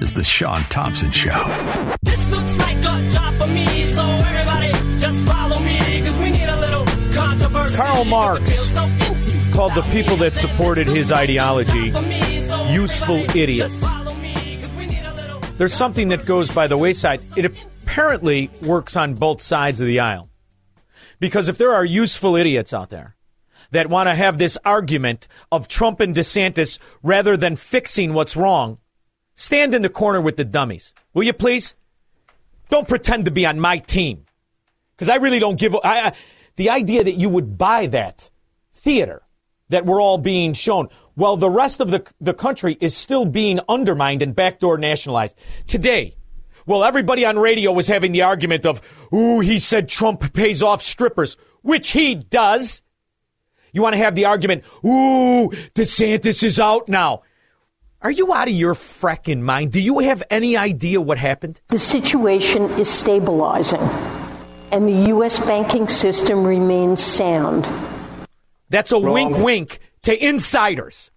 is The Shaun Thompson Show. This looks like a job for me, so everybody just follow me, because we need a little controversy. Karl Marx called the people that supported his ideology useful idiots. There's something that goes by the wayside. It apparently works on both sides of the aisle. Because if there are useful idiots out there that want to have this argument of Trump and DeSantis rather than fixing what's wrong, stand in the corner with the dummies. Will you please? Don't pretend to be on my team. Because I really don't give. The idea that you would buy that theater that we're all being shown while the rest of the, the country is still being undermined and backdoor nationalized. Today, well, everybody on radio was having the argument of, ooh, he said Trump pays off strippers, which he does. You want to have the argument, ooh, DeSantis is out now. Are you out of your fracking mind? Do you have any idea what happened? The situation is stabilizing, and the U.S. banking system remains sound. That's a Wrong. wink wink to insiders.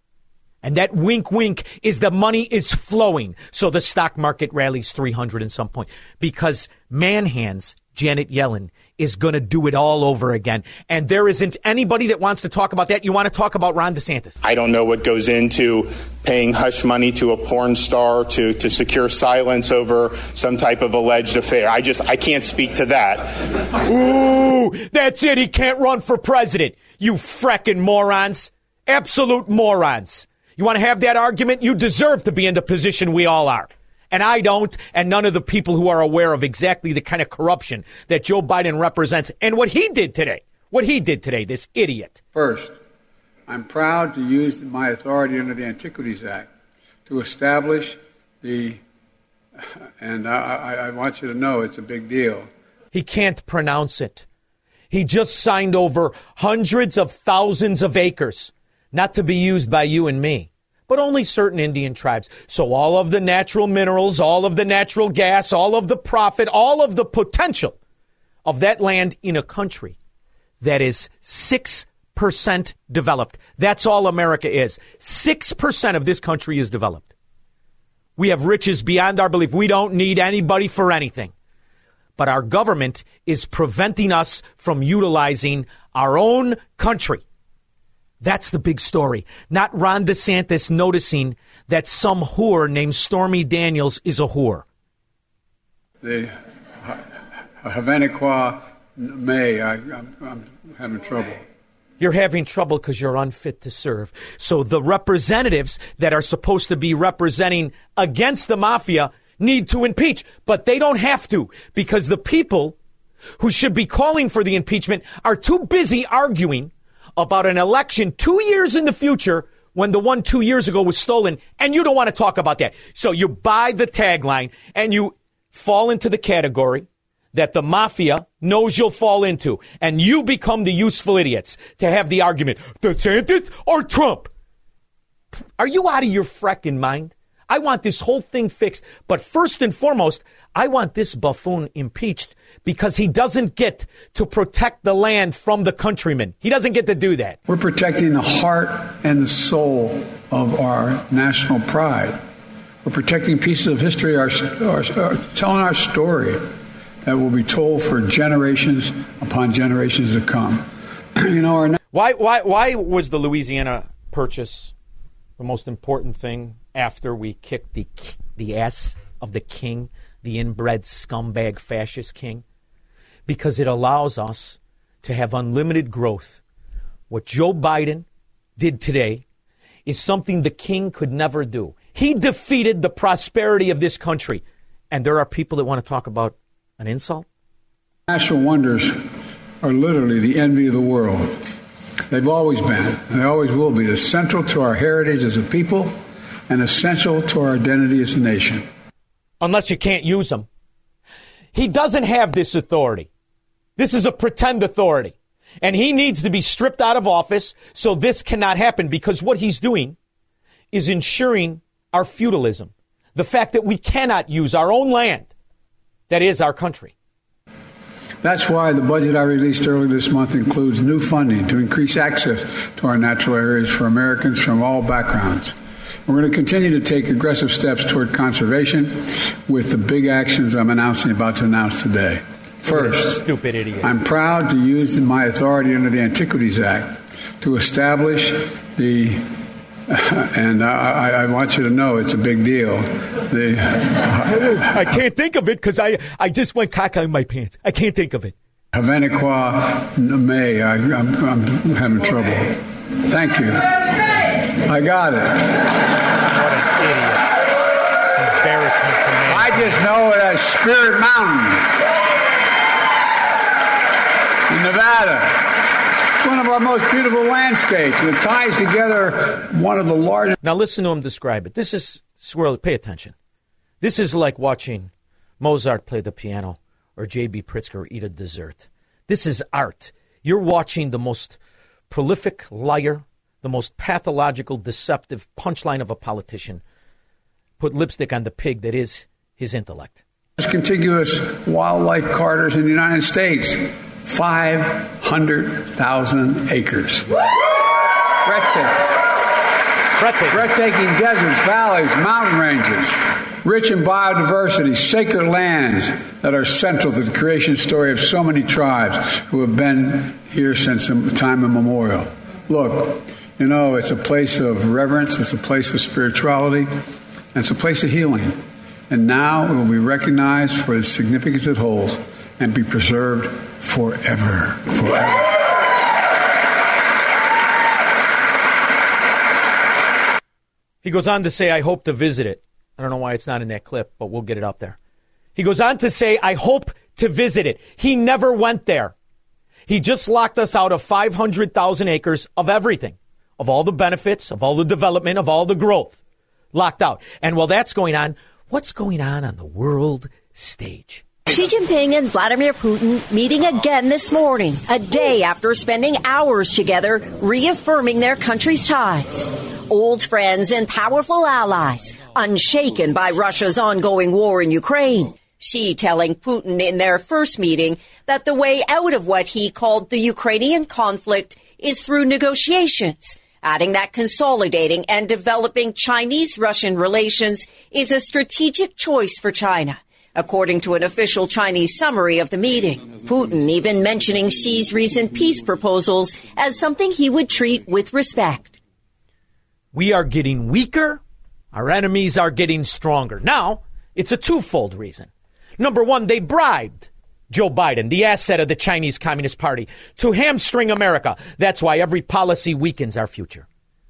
And that wink wink is the money is flowing. So the stock market rallies 300 and some point because man hands Janet Yellen is going to do it all over again. And there isn't anybody that wants to talk about that. You want to talk about Ron DeSantis. I don't know what goes into paying hush money to a porn star to, to secure silence over some type of alleged affair. I just, I can't speak to that. Ooh, that's it. He can't run for president. You freckin' morons. Absolute morons. You want to have that argument? You deserve to be in the position we all are. And I don't, and none of the people who are aware of exactly the kind of corruption that Joe Biden represents and what he did today. What he did today, this idiot. First, I'm proud to use my authority under the Antiquities Act to establish the, and I, I, want you to know it's a big deal. He can't pronounce it. He just signed over hundreds of thousands of acres, not to be used by you and me, but only certain Indian tribes. So all of the natural minerals, all of the natural gas, all of the profit, all of the potential of that land in a country that is 6% developed. That's all America is. 6% of this country is developed. We have riches beyond our belief. We don't need anybody for anything but our government is preventing us from utilizing our own country. That's the big story. Not Ron DeSantis noticing that some whore named Stormy Daniels is a whore. The Havana May, I, I'm, I'm having trouble. You're having trouble because you're unfit to serve. So the representatives that are supposed to be representing against the mafia need to impeach, but they don't have to because the people who should be calling for the impeachment are too busy arguing about an election two years in the future when the one two years ago was stolen, and you don't want to talk about that. So you buy the tagline and you fall into the category that the mafia knows you'll fall into, and you become the useful idiots to have the argument DeSantis or Trump. Are you out of your frecking mind? I want this whole thing fixed. But first and foremost, I want this buffoon impeached because he doesn't get to protect the land from the countrymen. He doesn't get to do that. We're protecting the heart and the soul of our national pride. We're protecting pieces of history, our, our, our, telling our story that will be told for generations upon generations to come. you know, our why, why, why was the Louisiana purchase the most important thing after we kicked the the ass of the king, the inbred scumbag fascist king, because it allows us to have unlimited growth. What Joe Biden did today is something the king could never do. He defeated the prosperity of this country. And there are people that want to talk about an insult? National wonders are literally the envy of the world. They've always been, and they always will be, essential to our heritage as a people and essential to our identity as a nation. Unless you can't use them. He doesn't have this authority. This is a pretend authority. And he needs to be stripped out of office so this cannot happen because what he's doing is ensuring our feudalism. The fact that we cannot use our own land, that is our country. That's why the budget I released earlier this month includes new funding to increase access to our natural areas for Americans from all backgrounds. We're going to continue to take aggressive steps toward conservation with the big actions I'm announcing about to announce today. First, stupid idiot. I'm proud to use my authority under the Antiquities Act to establish the and I, I, want you to know it's a big deal. The, I can't think of it because I, I just went caca in my pants. I can't think of it. Havaniqua May. I, am I'm, I'm having trouble. Thank you. I got it. What an idiot. Embarrassment to me. I just know it as Spirit Mountain in Nevada one of our most beautiful landscapes. It ties together one of the largest. Now listen to him describe it. This is swirl. Pay attention. This is like watching Mozart play the piano or J.B. Pritzker eat a dessert. This is art. You're watching the most prolific liar, the most pathological, deceptive punchline of a politician put lipstick on the pig that is his intellect. Contiguous wildlife corridors in the United States 500,000 acres. Breathtaking. Breathtaking. Breathtaking deserts, valleys, mountain ranges, rich in biodiversity, sacred lands that are central to the creation story of so many tribes who have been here since time immemorial. Look, you know, it's a place of reverence, it's a place of spirituality, and it's a place of healing. And now it will be recognized for the significance it holds and be preserved forever. Forever. He goes on to say, I hope to visit it. I don't know why it's not in that clip, but we'll get it up there. He goes on to say, I hope to visit it. He never went there. He just locked us out of 500,000 acres of everything, of all the benefits, of all the development, of all the growth. Locked out. And while that's going on, what's going on on the world stage? Xi Jinping and Vladimir Putin meeting again this morning, a day after spending hours together reaffirming their country's ties. Old friends and powerful allies, unshaken by Russia's ongoing war in Ukraine. Xi telling Putin in their first meeting that the way out of what he called the Ukrainian conflict is through negotiations adding that consolidating and developing Chinese Russian relations is a strategic choice for China according to an official Chinese summary of the meeting. Putin even mentioning Xi's recent peace proposals as something he would treat with respect. We are getting weaker. Our enemies are getting stronger. Now, it's a twofold reason. Number one, they bribed Joe Biden, the asset of the Chinese Communist Party, to hamstring America. That's why every policy weakens our future.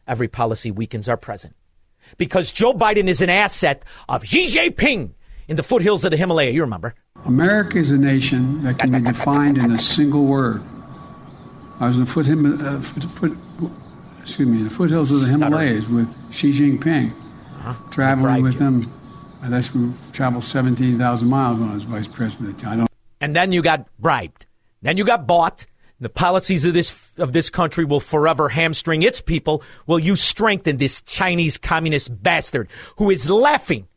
Every policy weakens our present. Because Joe Biden is an asset of Xi Jinping, in the foothills of the Himalaya. You remember. America is a nation that can be defined in a single word. I was in the foot, uh, foot, foot, excuse me, the foothills of the Himalayas with Xi Jinping, uh-huh. traveling with him. That's we traveled 17,000 miles when I was vice president. I don't. And then you got bribed. Then you got bought. The policies of this of this country will forever hamstring its people. Will you strengthen this Chinese communist bastard who is laughing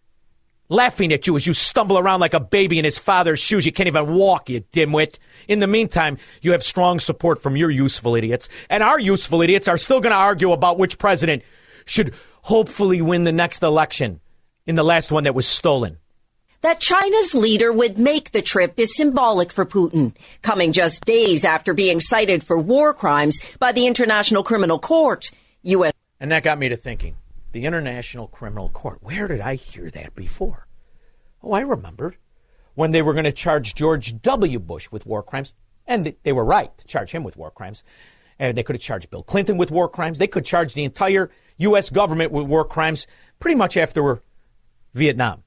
laughing at you as you stumble around like a baby in his father's shoes. You can't even walk, you dimwit. In the meantime, you have strong support from your useful idiots. And our useful idiots are still going to argue about which president should hopefully win the next election in the last one that was stolen. That China's leader would make the trip is symbolic for Putin, coming just days after being cited for war crimes by the International Criminal Court. U.S. And that got me to thinking the International Criminal Court. Where did I hear that before? Oh, I remembered when they were going to charge George W. Bush with war crimes, and they were right to charge him with war crimes. And they could have charged Bill Clinton with war crimes. They could charge the entire U.S. government with war crimes pretty much after Vietnam.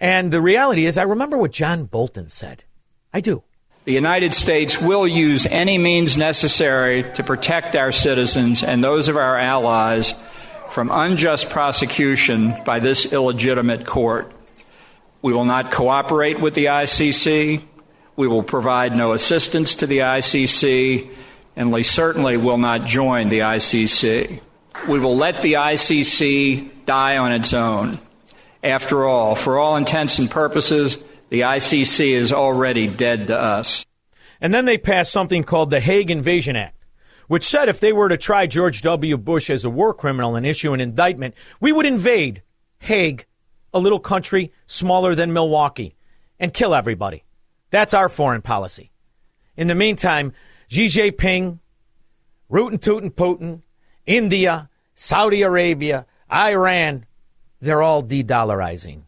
And the reality is, I remember what John Bolton said. I do. The United States will use any means necessary to protect our citizens and those of our allies from unjust prosecution by this illegitimate court. We will not cooperate with the ICC. We will provide no assistance to the ICC, and we certainly will not join the ICC. We will let the ICC die on its own. After all, for all intents and purposes, the ICC is already dead to us. And then they passed something called the Hague Invasion Act, which said if they were to try George W. Bush as a war criminal and issue an indictment, we would invade Hague, a little country smaller than Milwaukee, and kill everybody. That's our foreign policy. In the meantime, Xi Jinping, rootin' tootin' Putin, India, Saudi Arabia, Iran, they're all de dollarizing.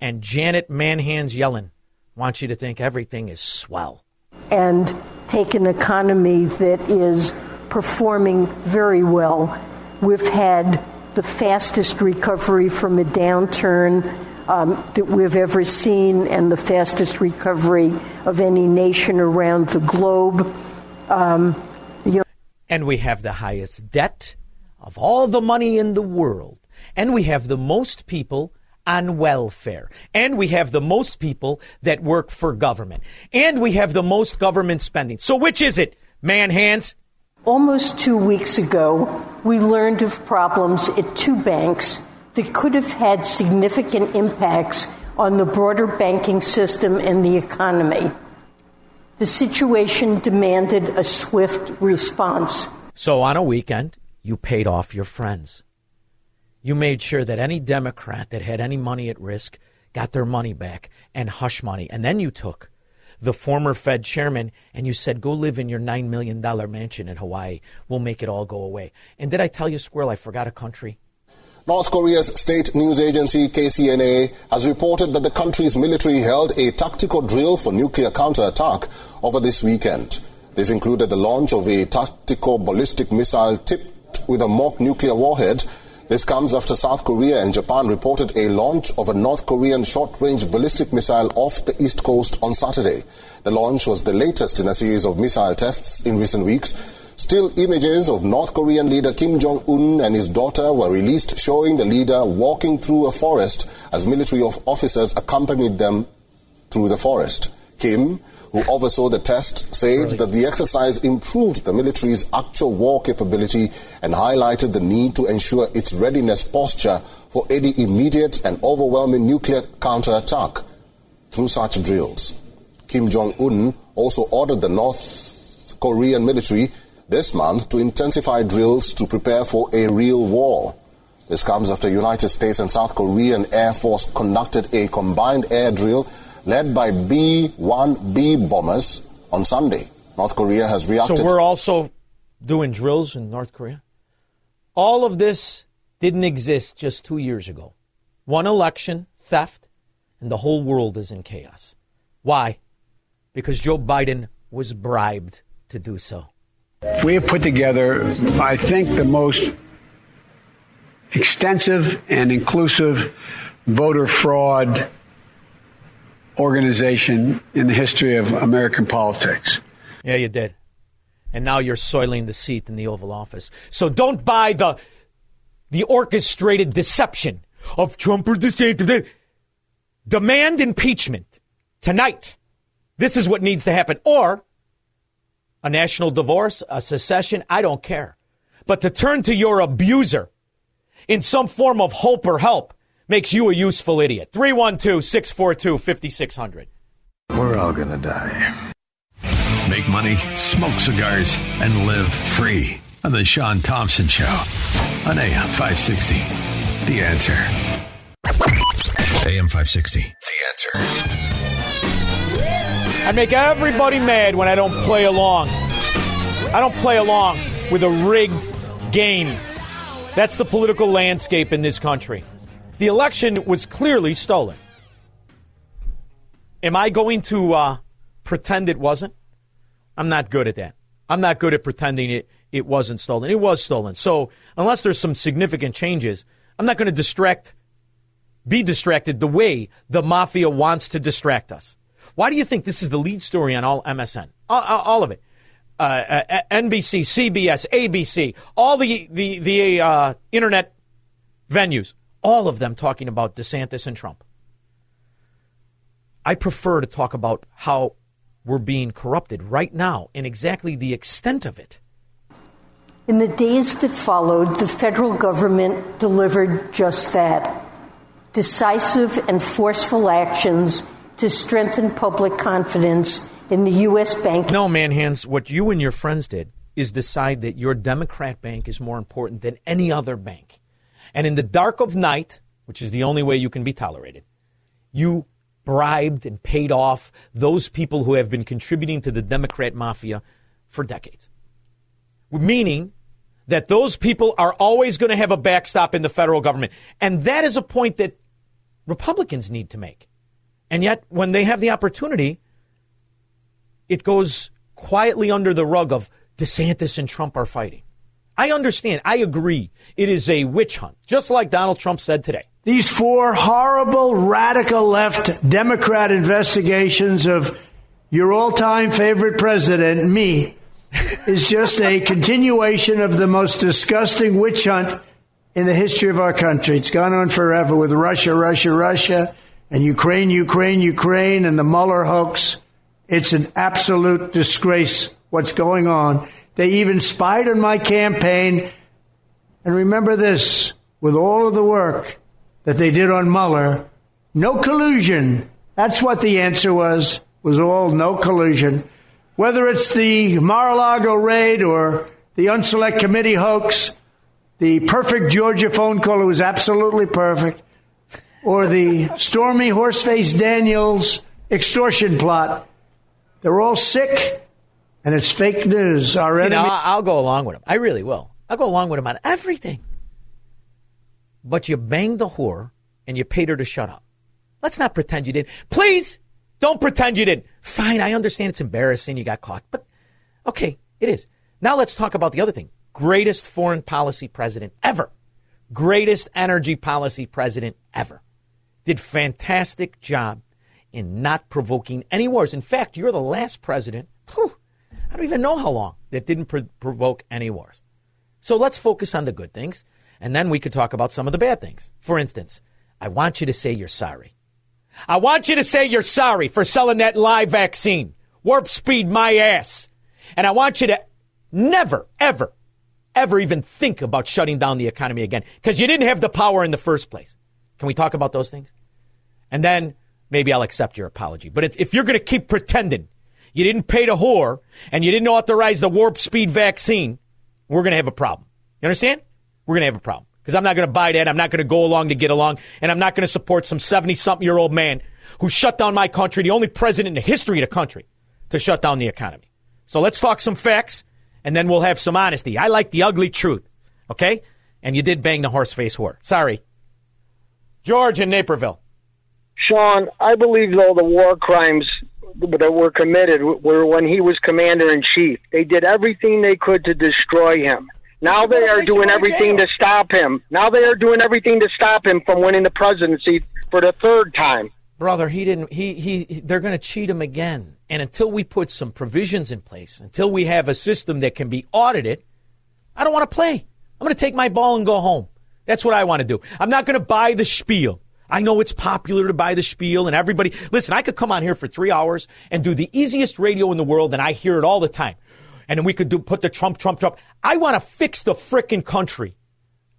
And Janet Manhands Yellen wants you to think everything is swell. And take an economy that is performing very well. We've had the fastest recovery from a downturn um, that we've ever seen and the fastest recovery of any nation around the globe. Um, you know. And we have the highest debt of all the money in the world. And we have the most people on welfare. And we have the most people that work for government. And we have the most government spending. So which is it, man hands? Almost two weeks ago, we learned of problems at two banks that could have had significant impacts on the broader banking system and the economy. The situation demanded a swift response. So, on a weekend, you paid off your friends. You made sure that any Democrat that had any money at risk got their money back and hush money. And then you took the former Fed chairman and you said, go live in your $9 million mansion in Hawaii. We'll make it all go away. And did I tell you, Squirrel, I forgot a country? North Korea's state news agency KCNA has reported that the country's military held a tactical drill for nuclear counterattack over this weekend. This included the launch of a tactical ballistic missile tipped with a mock nuclear warhead. This comes after South Korea and Japan reported a launch of a North Korean short-range ballistic missile off the east coast on Saturday. The launch was the latest in a series of missile tests in recent weeks. Still images of North Korean leader Kim Jong un and his daughter were released showing the leader walking through a forest as military officers accompanied them through the forest. Kim, who oversaw the test, said that the exercise improved the military's actual war capability and highlighted the need to ensure its readiness posture for any immediate and overwhelming nuclear counterattack through such drills. Kim Jong un also ordered the North Korean military this month to intensify drills to prepare for a real war. This comes after United States and South Korean Air Force conducted a combined air drill led by B-1B bombers on Sunday. North Korea has reacted. So we're also doing drills in North Korea? All of this didn't exist just two years ago. One election, theft, and the whole world is in chaos. Why? Because Joe Biden was bribed to do so. We have put together, I think, the most extensive and inclusive voter fraud organization in the history of American politics. Yeah, you did. And now you're soiling the seat in the Oval Office. So don't buy the the orchestrated deception of Trump or DeSantis. Eh, demand impeachment tonight. This is what needs to happen. Or a national divorce, a secession, I don't care. But to turn to your abuser in some form of hope or help makes you a useful idiot. 312 642 5600. We're all going to die. Make money, smoke cigars, and live free on The Shaun Thompson Show on AM 560. The answer. AM 560. The answer. I make everybody mad when I don't play along. I don't play along with a rigged game. That's the political landscape in this country. The election was clearly stolen. Am I going to uh, pretend it wasn't? I'm not good at that. I'm not good at pretending it, it wasn't stolen. It was stolen. So, unless there's some significant changes, I'm not going to distract, be distracted the way the mafia wants to distract us. Why do you think this is the lead story on all MSN? All, all of it. Uh, uh, NBC, CBS, ABC, all the the the uh, internet venues, all of them talking about DeSantis and Trump. I prefer to talk about how we're being corrupted right now and exactly the extent of it. In the days that followed, the federal government delivered just that decisive and forceful actions to strengthen public confidence in the U.S. bank. No, man, hands. What you and your friends did is decide that your Democrat bank is more important than any other bank. And in the dark of night, which is the only way you can be tolerated, you bribed and paid off those people who have been contributing to the Democrat mafia for decades. Meaning that those people are always going to have a backstop in the federal government. And that is a point that Republicans need to make. And yet, when they have the opportunity, it goes quietly under the rug of DeSantis and Trump are fighting. I understand. I agree. It is a witch hunt, just like Donald Trump said today. These four horrible, radical left Democrat investigations of your all time favorite president, me, is just a continuation of the most disgusting witch hunt in the history of our country. It's gone on forever with Russia, Russia, Russia, and Ukraine, Ukraine, Ukraine, and the Mueller hoax. It's an absolute disgrace what's going on. They even spied on my campaign. And remember this with all of the work that they did on Mueller, no collusion. That's what the answer was, was all no collusion. Whether it's the Mar-a-Lago raid or the Unselect Committee hoax, the perfect Georgia phone call who was absolutely perfect, or the Stormy Horseface Daniels extortion plot. They're all sick, and it's fake news. Our See, enemy. now, I'll go along with him. I really will. I'll go along with him on everything. But you banged the whore and you paid her to shut up. Let's not pretend you did. Please don't pretend you did. Fine, I understand it's embarrassing. You got caught. But okay, it is. Now let's talk about the other thing. Greatest foreign policy president ever. Greatest energy policy president ever. Did fantastic job in not provoking any wars. In fact, you're the last president, whew, I don't even know how long, that didn't pro- provoke any wars. So let's focus on the good things, and then we could talk about some of the bad things. For instance, I want you to say you're sorry. I want you to say you're sorry for selling that live vaccine. Warp speed my ass. And I want you to never, ever, ever even think about shutting down the economy again because you didn't have the power in the first place. Can we talk about those things? And then maybe I'll accept your apology. But if, if you're going to keep pretending you didn't pay the whore and you didn't authorize the warp speed vaccine, we're going to have a problem. You understand? We're going to have a problem because I'm not going to buy that. I'm not going to go along to get along, and I'm not going to support some 70 something year old man who shut down my country, the only president in the history of the country to shut down the economy. So let's talk some facts, and then we'll have some honesty. I like the ugly truth, okay? And you did bang the horse face whore. Sorry. George in Naperville. Shaun, I believe though the war crimes that were committed were when he was commander in chief. They did everything they could to destroy him. Now they are doing everything to stop him. Now they are doing everything to stop him from winning the presidency for the third time. Brother, he didn't. He he. They're going to cheat him again. And until we put some provisions in place, until we have a system that can be audited, I don't want to play. I'm going to take my ball and go home. That's what I want to do. I'm not going to buy the spiel. I know it's popular to buy the spiel and everybody. Listen, I could come on here for three hours and do the easiest radio in the world, and I hear it all the time. And then we could do put the Trump, Trump, Trump. I want to fix the frickin' country.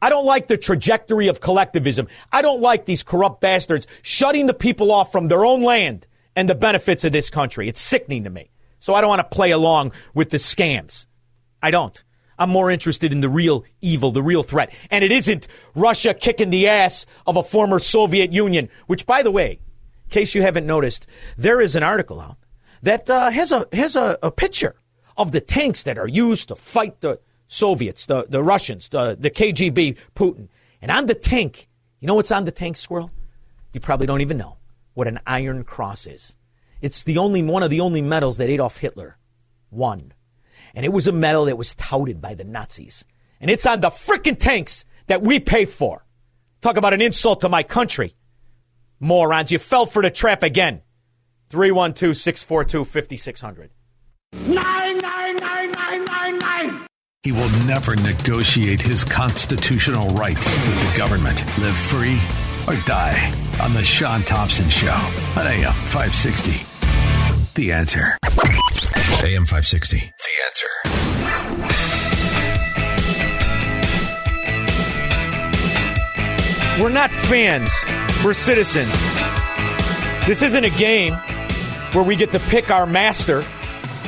I don't like the trajectory of collectivism. I don't like these corrupt bastards shutting the people off from their own land and the benefits of this country. It's sickening to me. So I don't want to play along with the scams. I don't. I'm more interested in the real evil, the real threat. And it isn't Russia kicking the ass of a former Soviet Union, which, by the way, in case you haven't noticed, there is an article out that uh, has a has a, a picture of the tanks that are used to fight the Soviets, the, the Russians, the, the KGB, Putin. And on the tank, you know what's on the tank, Squirrel? You probably don't even know what an Iron Cross is. It's the only one of the only medals that Adolf Hitler won. And it was a medal that was touted by the Nazis. And it's on the frickin' tanks that we pay for. Talk about an insult to my country. Morons, you fell for the trap again. 312 642 5600. Nine, nine, nine, nine, nine, nine. He will never negotiate his constitutional rights with the government. Live free or die on The Shaun Thompson Show on AM 560. The answer. AM 560. The answer. We're not fans, we're citizens. This isn't a game where we get to pick our master.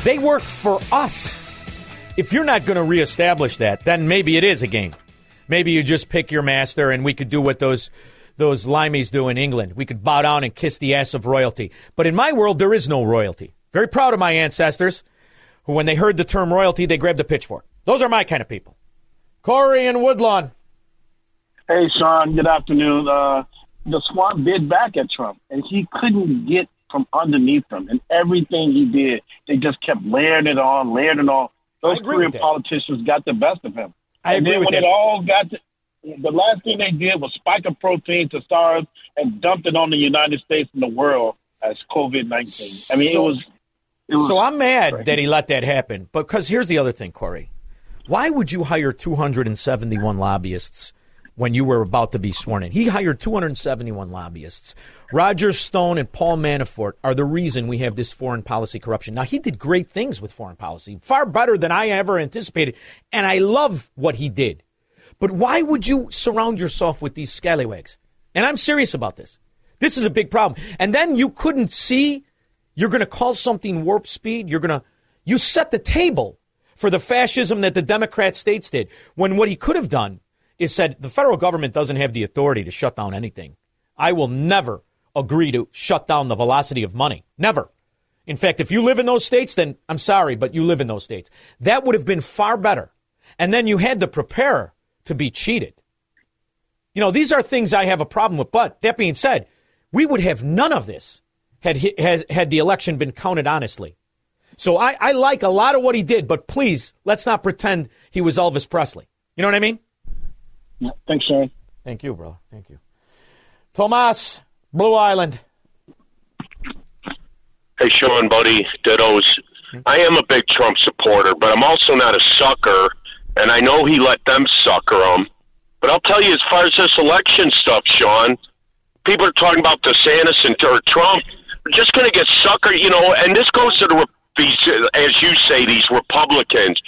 They work for us. If you're not going to reestablish that, then maybe it is a game. Maybe you just pick your master and we could do what those those limeys do in England. We could bow down and kiss the ass of royalty. But in my world, there is no royalty. Very proud of my ancestors who, when they heard the term royalty, they grabbed a pitchfork. Those are my kind of people. Corey and Woodlawn. Hey, Shaun. Good afternoon. Uh, the swamp bid back at Trump, and he couldn't get from underneath them. And everything he did, they just kept layering it on, layering it on. Those Korean politicians got the best of him. I and agree then with when that. it all got to, the last thing they did was spike a protein to SARS and dumped it on the United States and the world as COVID nineteen. I mean, So- it was. It was So I'm mad that he let that happen. Because here's the other thing, Corey. Why would you hire 271 lobbyists when you were about to be sworn in? He hired 271 lobbyists. Roger Stone and Paul Manafort are the reason we have this foreign policy corruption. Now, he did great things with foreign policy, far better than I ever anticipated. And I love what he did. But why would you surround yourself with these scallywags? And I'm serious about this. This is a big problem. And then you couldn't see you're going to call something warp speed. You're going to, you set the table for the fascism that the Democrat states did. When what he could have done is said, the federal government doesn't have the authority to shut down anything. I will never agree to shut down the velocity of money. Never. In fact, if you live in those states, then I'm sorry, but you live in those states. That would have been far better. And then you had to prepare to be cheated. You know, these are things I have a problem with. But that being said, we would have none of this had he, has, had the election been counted honestly. So I, I like a lot of what he did, but please let's not pretend he was Elvis Presley. You know what I mean? Yeah, thanks, Shaun. Thank you, brother. Thank you. Tomas, Blue Island. Hey, Shaun, buddy, dittos. Hmm? I am a big Trump supporter, but I'm also not a sucker, and I know he let them sucker him. But I'll tell you, as far as this election stuff, Shaun, people are talking about DeSantis and or Trump. We're just going to get suckered, you know. And this goes to the these, as you say, these Republicans.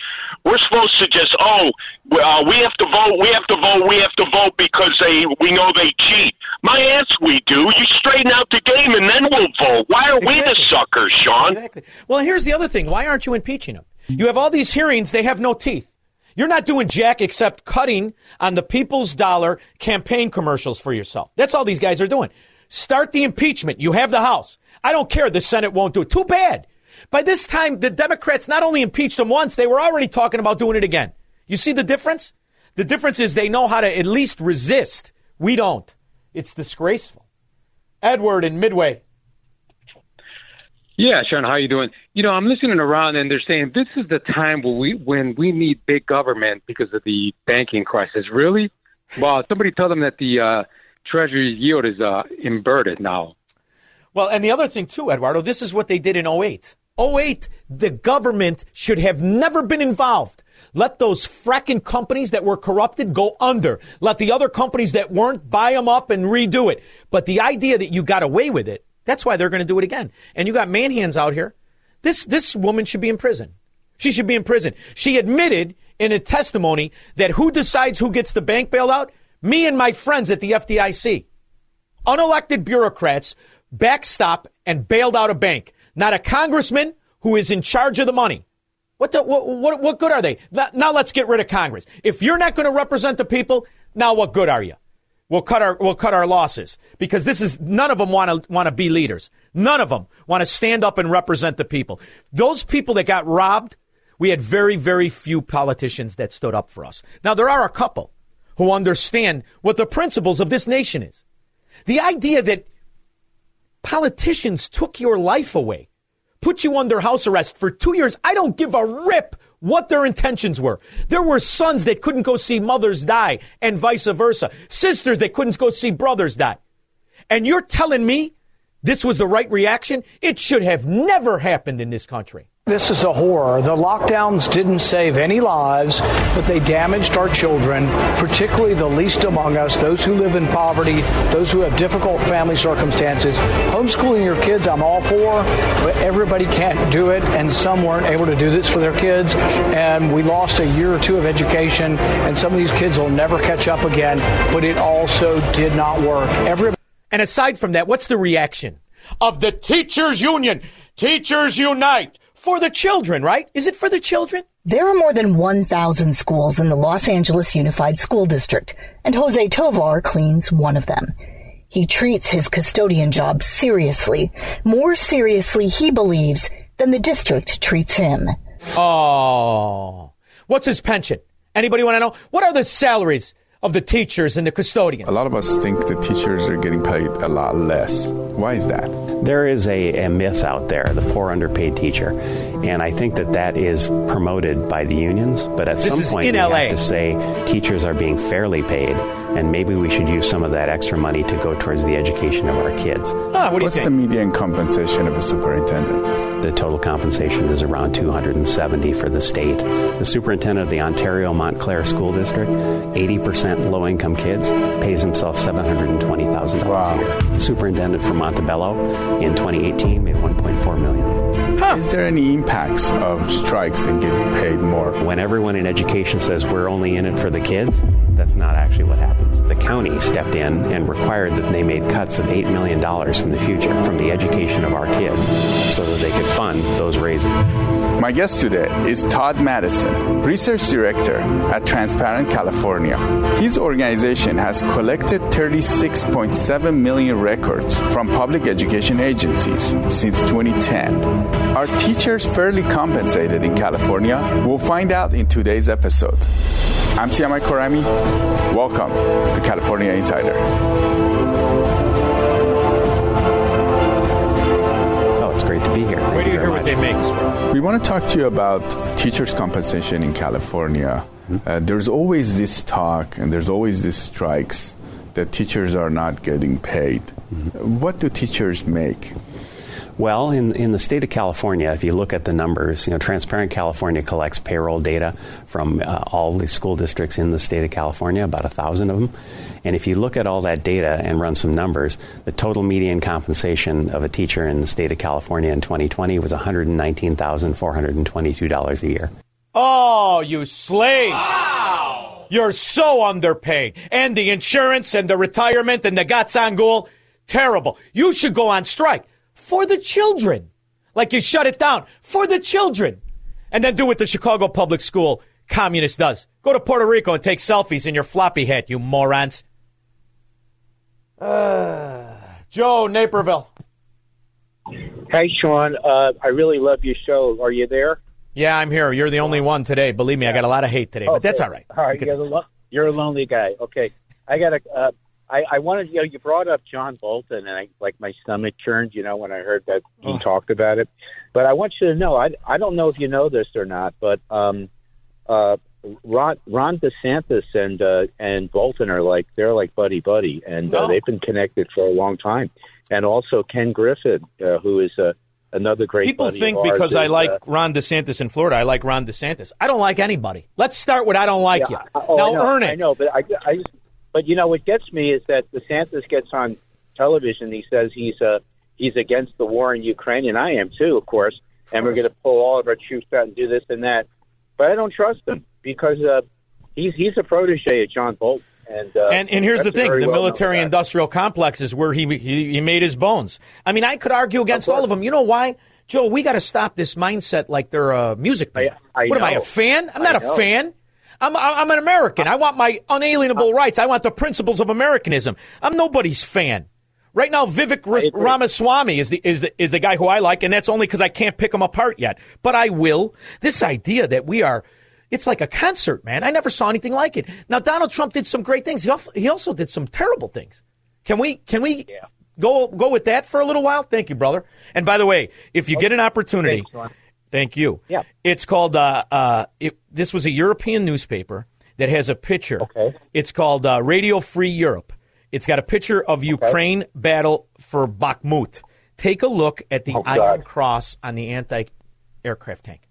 We're supposed to just, oh, uh, we have to vote, we have to vote, we have to vote because they we know they cheat. My answer, we do. You straighten out the game, and then we'll vote. Why are we the suckers, Shaun? Exactly. Well, here's the other thing. Why aren't you impeaching them? You have all these hearings, they have no teeth. You're not doing jack except cutting on the people's dollar campaign commercials for yourself. That's all these guys are doing. Start the impeachment. You have the House. I don't care. The Senate won't do it. Too bad. By this time, the Democrats not only impeached him once, they were already talking about doing it again. You see the difference? The difference is they know how to at least resist. We don't. It's disgraceful. Edward in Midway. Yeah, Shaun, how you doing? You know, I'm listening around and they're saying this is the time when we when we need big government because of the banking crisis. Really? Well, somebody tell them that the uh, Treasury yield is uh, inverted now. Well, and the other thing too, Eduardo, this is what they did in 08. 08, the government should have never been involved. Let those fracking companies that were corrupted go under. Let the other companies that weren't buy them up and redo it. But the idea that you got away with it, that's why they're going to do it again. And you got manhands out here. This this woman should be in prison. She should be in prison. She admitted in a testimony that who decides who gets the bank bailed out? Me and my friends at the FDIC unelected bureaucrats backstop and bailed out a bank, not a congressman who is in charge of the money. What, the, what, what, what good are they? Now let's get rid of Congress. If you're not going to represent the people, now what good are you? We'll cut our we'll cut our losses because this is none of them want to want to be leaders. None of them want to stand up and represent the people. Those people that got robbed, we had very very few politicians that stood up for us. Now there are a couple who understand what the principles of this nation is. The idea that politicians took your life away, put you under house arrest for two years. I don't give a rip what their intentions were. There were sons that couldn't go see mothers die and vice versa, sisters that couldn't go see brothers die. And you're telling me this was the right reaction? It should have never happened in this country. This is a horror. The lockdowns didn't save any lives, but they damaged our children, particularly the least among us, those who live in poverty, those who have difficult family circumstances. Homeschooling your kids, I'm all for, but everybody can't do it, and some weren't able to do this for their kids. And we lost a year or two of education, and some of these kids will never catch up again, but it also did not work. Every- and aside from that, what's the reaction of the teachers union? Teachers unite for the children, right? Is it for the children? There are more than 1,000 schools in the Los Angeles Unified School District, and Jose Tovar cleans one of them. He treats his custodian job seriously, more seriously, he believes, than the district treats him. Oh. What's his pension? Anybody want to know? What are the salaries of the teachers and the custodians? A lot of us think the teachers are getting paid a lot less. Why is that? There is a, a, myth out there, the poor underpaid teacher, and I think that that is promoted by the unions. But at this some point, we LA. have to say teachers are being fairly paid, and maybe we should use some of that extra money to go towards the education of our kids. Ah, what What's the median compensation of a superintendent? The total compensation is around 270 for the state. The superintendent of the Ontario Montclair School District, 80% low-income kids, pays himself $720,000 wow. a year. The superintendent for Montebello in 2018 made 1.4 million. Is there any impacts of strikes and getting paid more? When everyone in education says we're only in it for the kids, that's not actually what happens. The county stepped in and required that they made cuts of $8 million from the future, from the education of our kids, so that they could fund those raises. My guest today is Todd Madison, Research Director at Transparent California. His organization has collected 36.7 million records from public education agencies since 2010. Are teachers fairly compensated in California? We'll find out in today's episode. I'm Siyamak Khorrami. Welcome to California Insider. Oh, it's great to be here. Thank Where do you hear what they make? We want to talk to you about teachers' compensation in California. Uh, there's always this talk and there's always these strikes that teachers are not getting paid. What do teachers make? Well, in, in the state of California, if you look at the numbers, you know, Transparent California collects payroll data from uh, all the school districts in the state of California, about a thousand of them. And if you look at all that data and run some numbers, the total median compensation of a teacher in the state of California in 2020 was $119,422 a year. Oh, you slaves! Wow. You're so underpaid. And the insurance and the retirement and the gatsangul, terrible. You should go on strike for the children. Like you shut it down for the children. And then do what the Chicago Public School communist does. Go to Puerto Rico and take selfies in your floppy hat, you morons. Uh, Joe, Naperville. Hey, Shaun. Uh, I really love your show. Are you there? Yeah, I'm here. You're the only one today. Believe me, I got a lot of hate today, but that's all right. All right, you're, the lo- you're a lonely guy. Okay, I got a. Uh, I, I wanted, you know, you brought up John Bolton, and I like my stomach churned, you know, when I heard that he Oh. talked about it. But I want you to know, I I don't know if you know this or not, but um, uh, Ron Ron DeSantis and uh, and Bolton are like they're like buddy buddy, and uh, No. they've been connected for a long time. And also Ken Griffin, uh, who is uh, another great People think because I is, like uh, Ron DeSantis in Florida, I like Ron DeSantis. I don't like anybody. Let's start with I don't like Yeah, you. I- oh, now I know, earn it. I know, but I, I just, but you know what gets me is that DeSantis gets on television. He says he's uh, he's against the war in Ukraine, and I am too, of course. And we're going to pull all of our troops out and do this and that. But I don't trust him because uh, he's he's a protege of John Bolton. And uh, And and here's the thing: the well-known military fact. industrial complex is where he, he he made his bones. I mean, I could argue against all of them. You know why, Joe? We got to stop this mindset like they're a music band. I what am I a fan? I'm not a fan. I'm I'm an American. I want my unalienable rights. I want the principles of Americanism. I'm nobody's fan. Right now, Vivek Ras- Ramaswamy is the is the is the guy who I like, and that's only because I can't pick him apart yet. But I will. This idea that we are. It's like a concert, man. I never saw anything like it. Now Donald Trump did some great things. He also, he also did some terrible things. Can we can we go go with that for a little while? Thank you, brother. And by the way, if you get an opportunity, Thanks. Thank you. Yeah. It's called. Uh, uh, it, this was a European newspaper that has a picture. Okay. It's called uh, Radio Free Europe. It's got a picture of Ukraine battle for Bakhmut. Take a look at the Oh, Iron Cross on the anti aircraft tank.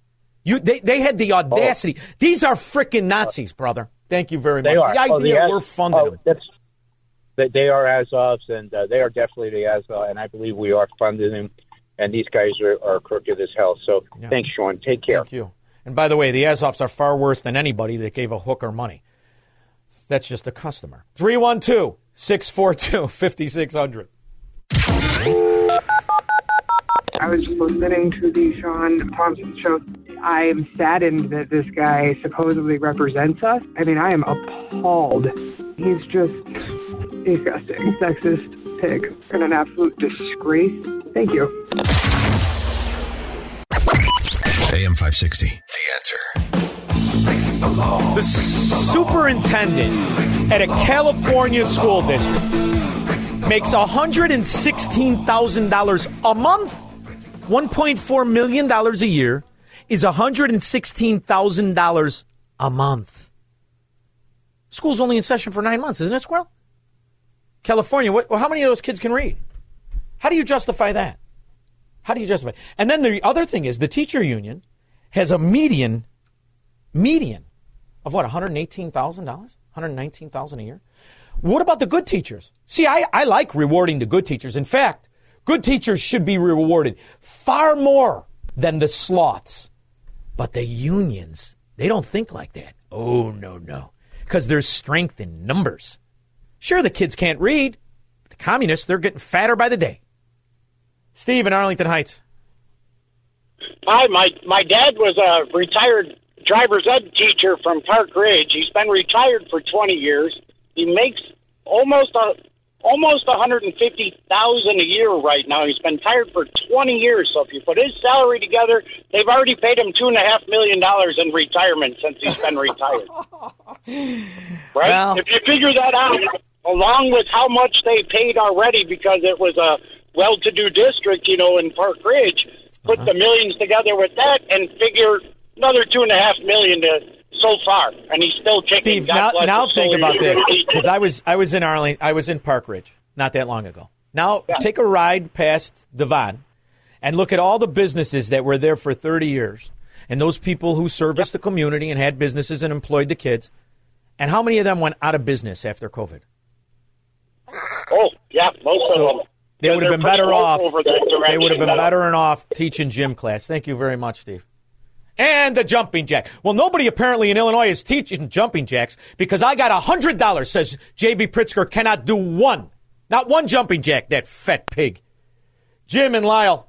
You, they, they had the audacity. These are freaking Nazis, brother. Thank you very much. They are. The Oh, idea Az- we're funding oh, they, they are Azovs, and uh, they are definitely the Azov, and I believe we are funding them. And these guys are, are crooked as hell. So thanks, Shaun. Take care. Thank you. And by the way, the Azovs are far worse than anybody that gave a hooker money. That's just a customer. 312 642 5600. I was listening to the Shaun Thompson show. I'm saddened that this guy supposedly represents us. I mean, I am appalled. He's just disgusting, sexist pig, and an absolute disgrace. Thank you. AM 560. The answer. The superintendent at a California school district makes $116,000 a month. $1.4 million a year is $116,000 a month. School's only in session for nine months, isn't it, Squirrel? California, what, well, how many of those kids can read? How do you justify that? How do you justify? And then the other thing is the teacher union has a median median of what $118,000, $119,000 a year. What about the good teachers? See, I, I like rewarding the good teachers. In fact, good teachers should be rewarded far more than the sloths. But the unions, they don't think like that. Oh, no, no. Because there's strength in numbers. Sure, the kids can't read. The communists, they're getting fatter by the day. Steve in Arlington Heights. Hi, my my dad was a retired driver's ed teacher from Park Ridge. He's been retired for 20 years. He makes almost a almost 150,000 a year right now. He's been retired for 20 years. So if you put his salary together, they've already paid him two and a half million dollars in retirement since he's been retired. Right? Well- if you figure that out, along with how much they paid already because it was a well-to-do district, you know, in Park Ridge, put the uh-huh. millions together with that and figure another two and a half million to so far, and he's still kicking. Steve, God now, now think about this because I was I was in Arlington, I was in Park Ridge not that long ago. Now take a ride past Devon and look at all the businesses that were there for 30 years, and those people who serviced the community and had businesses and employed the kids, and how many of them went out of business after COVID? Oh, yeah, most So, of them. They would have been better off. They would have been now. better off teaching gym class. Thank you very much, Steve. And the jumping jack. Well, nobody apparently in Illinois is teaching jumping jacks because I got a hundred dollars. Says J.B. Pritzker cannot do one, not one jumping jack. That fat pig. Jim and Lyle.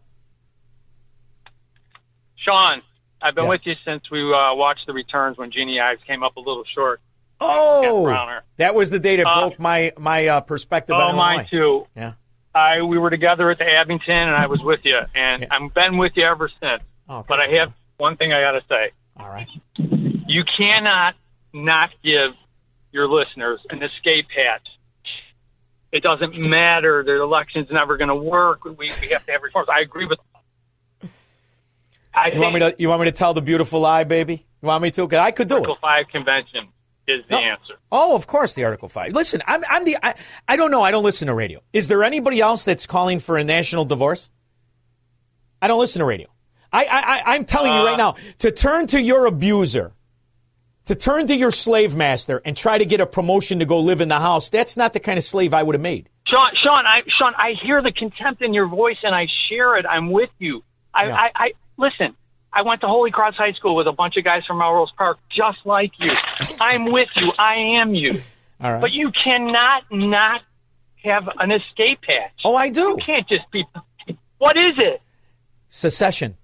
Shaun, I've been Yes. with you since we uh, watched the returns when Jeanne Ives came up a little short. Oh, that was the day that Uh, broke my my uh, perspective. on Oh, mine too. Yeah. I we were together at the Abington, and I was with you, and I've been with you ever since. Oh, but I have one thing I got to say. All right. You cannot not give your listeners an escape hatch. It doesn't matter. The election's never going to work. We, we have to have reforms. I agree with. I You want me to? You want me to tell the beautiful lie, baby? You want me to? Because I could do it. Five convention is the answer. Oh, of course, the Article Five. Listen, I'm, I'm the. I, I don't know. I don't listen to radio. Is there anybody else that's calling for a national divorce? I don't listen to radio. I, I, I I'm telling you Uh, right now to turn to your abuser, to turn to your slave master, and try to get a promotion to go live in the house. That's not the kind of slave I would have made. Shaun, Shaun, I, Shaun, I hear the contempt in your voice and I share it. I'm with you. I, Yeah. I, I listen. I went to Holy Cross High School with a bunch of guys from Melrose Park, just like you. I'm with you. I am you. All right. But you cannot not have an escape hatch. Oh, I do. You can't just be. What is it? Secession.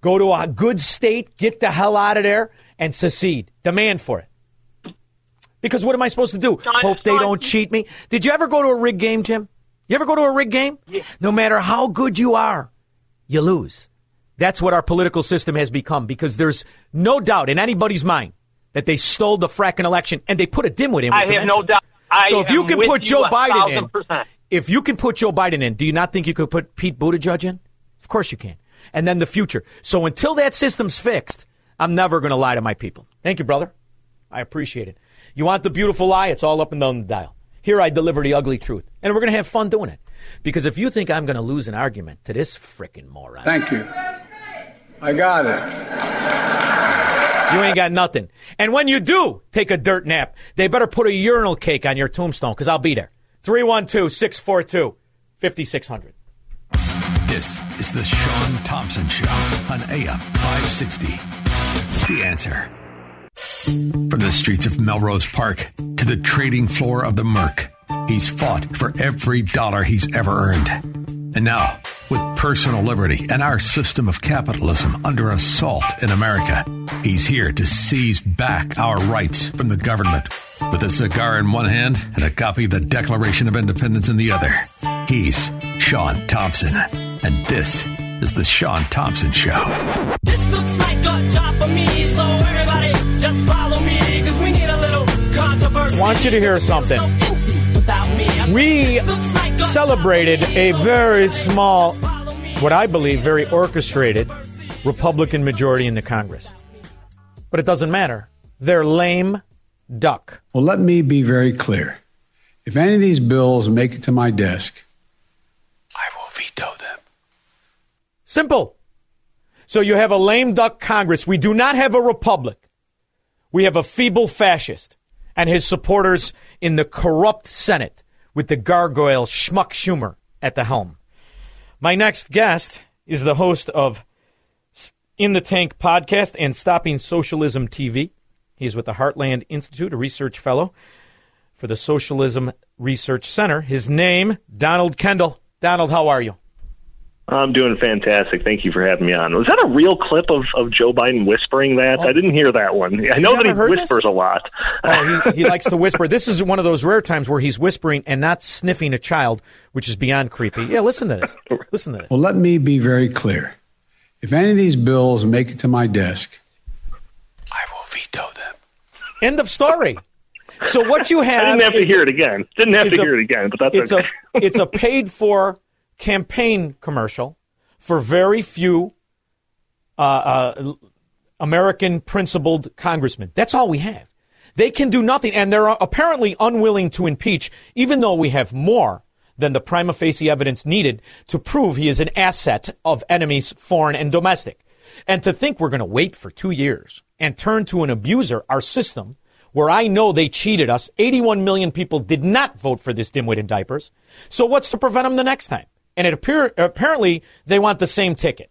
Go to a good state, get the hell out of there, and secede. Demand for it. Because what am I supposed to do? John, Hope they John- don't cheat me? Did you ever go to a rig game, Jim? You ever go to a rig game? No matter how good you are, you lose. That's what our political system has become because there's no doubt in anybody's mind that they stole the fracking election and they put a dimwit in. with I have dementia. no doubt. I so if you can put you Joe Biden in, percent. if you can put Joe Biden in, do you not think you could put Pete Buttigieg in? Of course you can. And then the future. So until that system's fixed, I'm never going to lie to my people. Thank you, brother. I appreciate it. You want the beautiful lie? It's all up and down the dial. Here I deliver the ugly truth. And we're going to have fun doing it. Because if you think I'm going to lose an argument to this frickin' moron. Thank you. I got it. You ain't got nothing. And when you do take a dirt nap, they better put a urinal cake on your tombstone because I'll be there. 312 642 5600. This is the Shaun Thompson Show on AM 560. The answer. From the streets of Melrose Park to the trading floor of the Merc, he's fought for every dollar he's ever earned. And now, with personal liberty and our system of capitalism under assault in America, he's here to seize back our rights from the government. With a cigar in one hand and a copy of the Declaration of Independence in the other, he's Shaun Thompson. And this is The Shaun Thompson Show. This looks like a job for me, so everybody just follow me, cause we need a little controversy. I want you to hear something. We celebrated a very small, what I believe, very orchestrated Republican majority in the Congress. But it doesn't matter. They're lame duck. Well, let me be very clear. If any of these bills make it to my desk, I will veto them. Simple. So you have a lame duck Congress. We do not have a republic. We have a feeble fascist and his supporters in the corrupt Senate with the gargoyle Schmuck Schumer at the helm. My next guest is the host of In the Tank podcast and Stopping Socialism TV. He's with the Heartland Institute, a research fellow for the Socialism Research Center. His name, Donald Kendal. Donald, how are you? I'm doing fantastic. Thank you for having me on. Was that a real clip of, of Joe Biden whispering that? Oh. I didn't hear that one. I know that he whispers this? a lot. Oh, he, he likes to whisper. This is one of those rare times where he's whispering and not sniffing a child, which is beyond creepy. Yeah, listen to this. Listen to this. Well, let me be very clear. If any of these bills make it to my desk, I will veto them. End of story. So what you have I didn't have to hear a- it again. Didn't have to a- hear it again, but that's it's okay. a it's a paid for campaign commercial for very few uh, uh, American principled congressmen. That's all we have. They can do nothing, and they're apparently unwilling to impeach, even though we have more than the prima facie evidence needed to prove he is an asset of enemies, foreign and domestic. And to think we're going to wait for two years and turn to an abuser, our system, where I know they cheated us. 81 million people did not vote for this dimwit in diapers. So what's to prevent them the next time? And it appear, apparently they want the same ticket.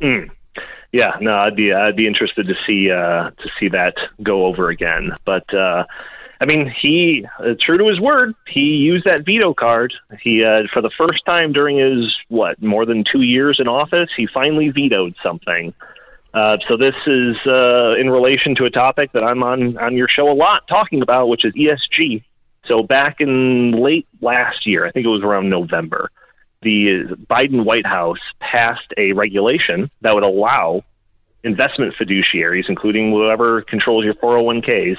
Mm. Yeah, no, I'd be I'd be interested to see uh, to see that go over again. But uh, I mean, he uh, true to his word, he used that veto card. He uh, for the first time during his what more than two years in office, he finally vetoed something. Uh, so this is uh, in relation to a topic that I'm on on your show a lot talking about, which is ESG. So back in late last year, I think it was around November, the Biden White House passed a regulation that would allow investment fiduciaries, including whoever controls your 401ks,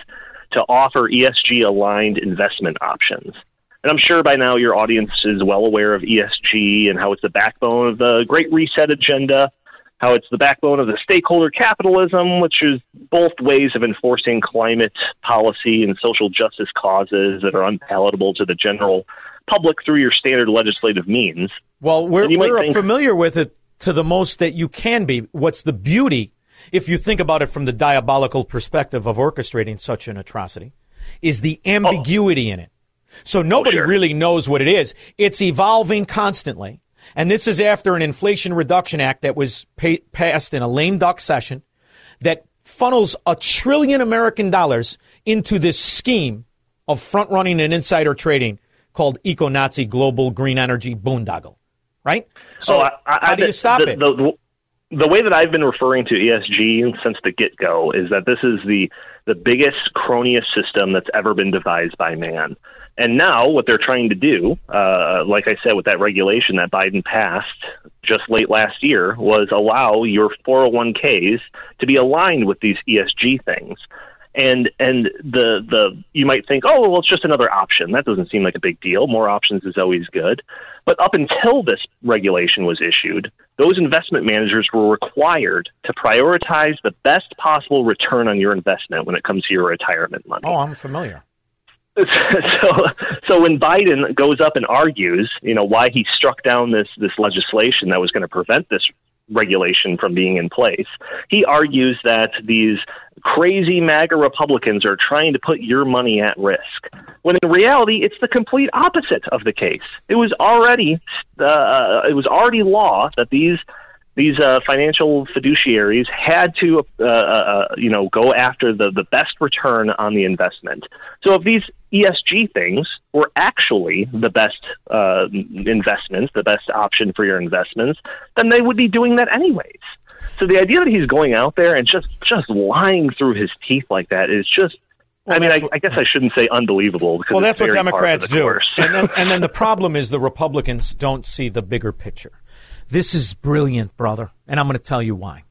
to offer ESG aligned investment options. And I'm sure by now your audience is well aware of ESG and how it's the backbone of the Great Reset agenda, how it's the backbone of the stakeholder capitalism, which is both ways of enforcing climate policy and social justice causes that are unpalatable to the general public through your standard legislative means. Well, we're, And you might we're think- familiar with it to the most that you can be. What's the beauty, if you think about it from the diabolical perspective of orchestrating such an atrocity, is the ambiguity in it. So oh. Oh, nobody really knows what it is. It's evolving constantly. And this is after an Inflation Reduction Act that was pa- passed in a lame duck session that funnels a trillion American dollars into this scheme of front running and insider trading called eco Nazi global green energy boondoggle. Right? So, Oh, I- I- how do you stop the, it? The, the, the way that I've been referring to ESG since the get go is that this is the the biggest cronyist system that's ever been devised by man. And now, what they're trying to do, uh, like I said, with that regulation that Biden passed just late last year, was allow your 401ks to be aligned with these ESG things. And and the the you might think, oh well, it's just another option. That doesn't seem like a big deal. More options is always good. But up until this regulation was issued, those investment managers were required to prioritize the best possible return on your investment when it comes to your retirement money. oh, I'm familiar. so so when Biden goes up and argues, you know, why he struck down this this legislation that was going to prevent this regulation from being in place. He argues that these crazy MAGA Republicans are trying to put your money at risk. When in reality, it's the complete opposite of the case. It was already uh, it was already law that these these uh, financial fiduciaries had to, uh, uh, you know, go after the, the best return on the investment. So if these ESG things were actually the best uh, investments, the best option for your investments, then they would be doing that anyways. So the idea that he's going out there and just just lying through his teeth like that is just Well, I mean, I, I guess I shouldn't say unbelievable because Well, that's what very par for Democrats do. and, then, and then the problem is the Republicans don't see the bigger picture. This is brilliant, brother, and I'm going to tell you why.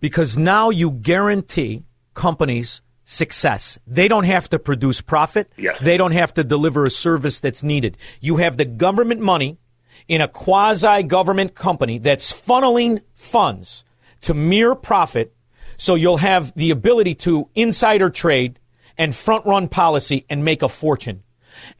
Because now you guarantee companies success. They don't have to produce profit. Yes. They don't have to deliver a service that's needed. You have the government money in a quasi government company that's funneling funds to mere profit. So you'll have the ability to insider trade and front run policy and make a fortune.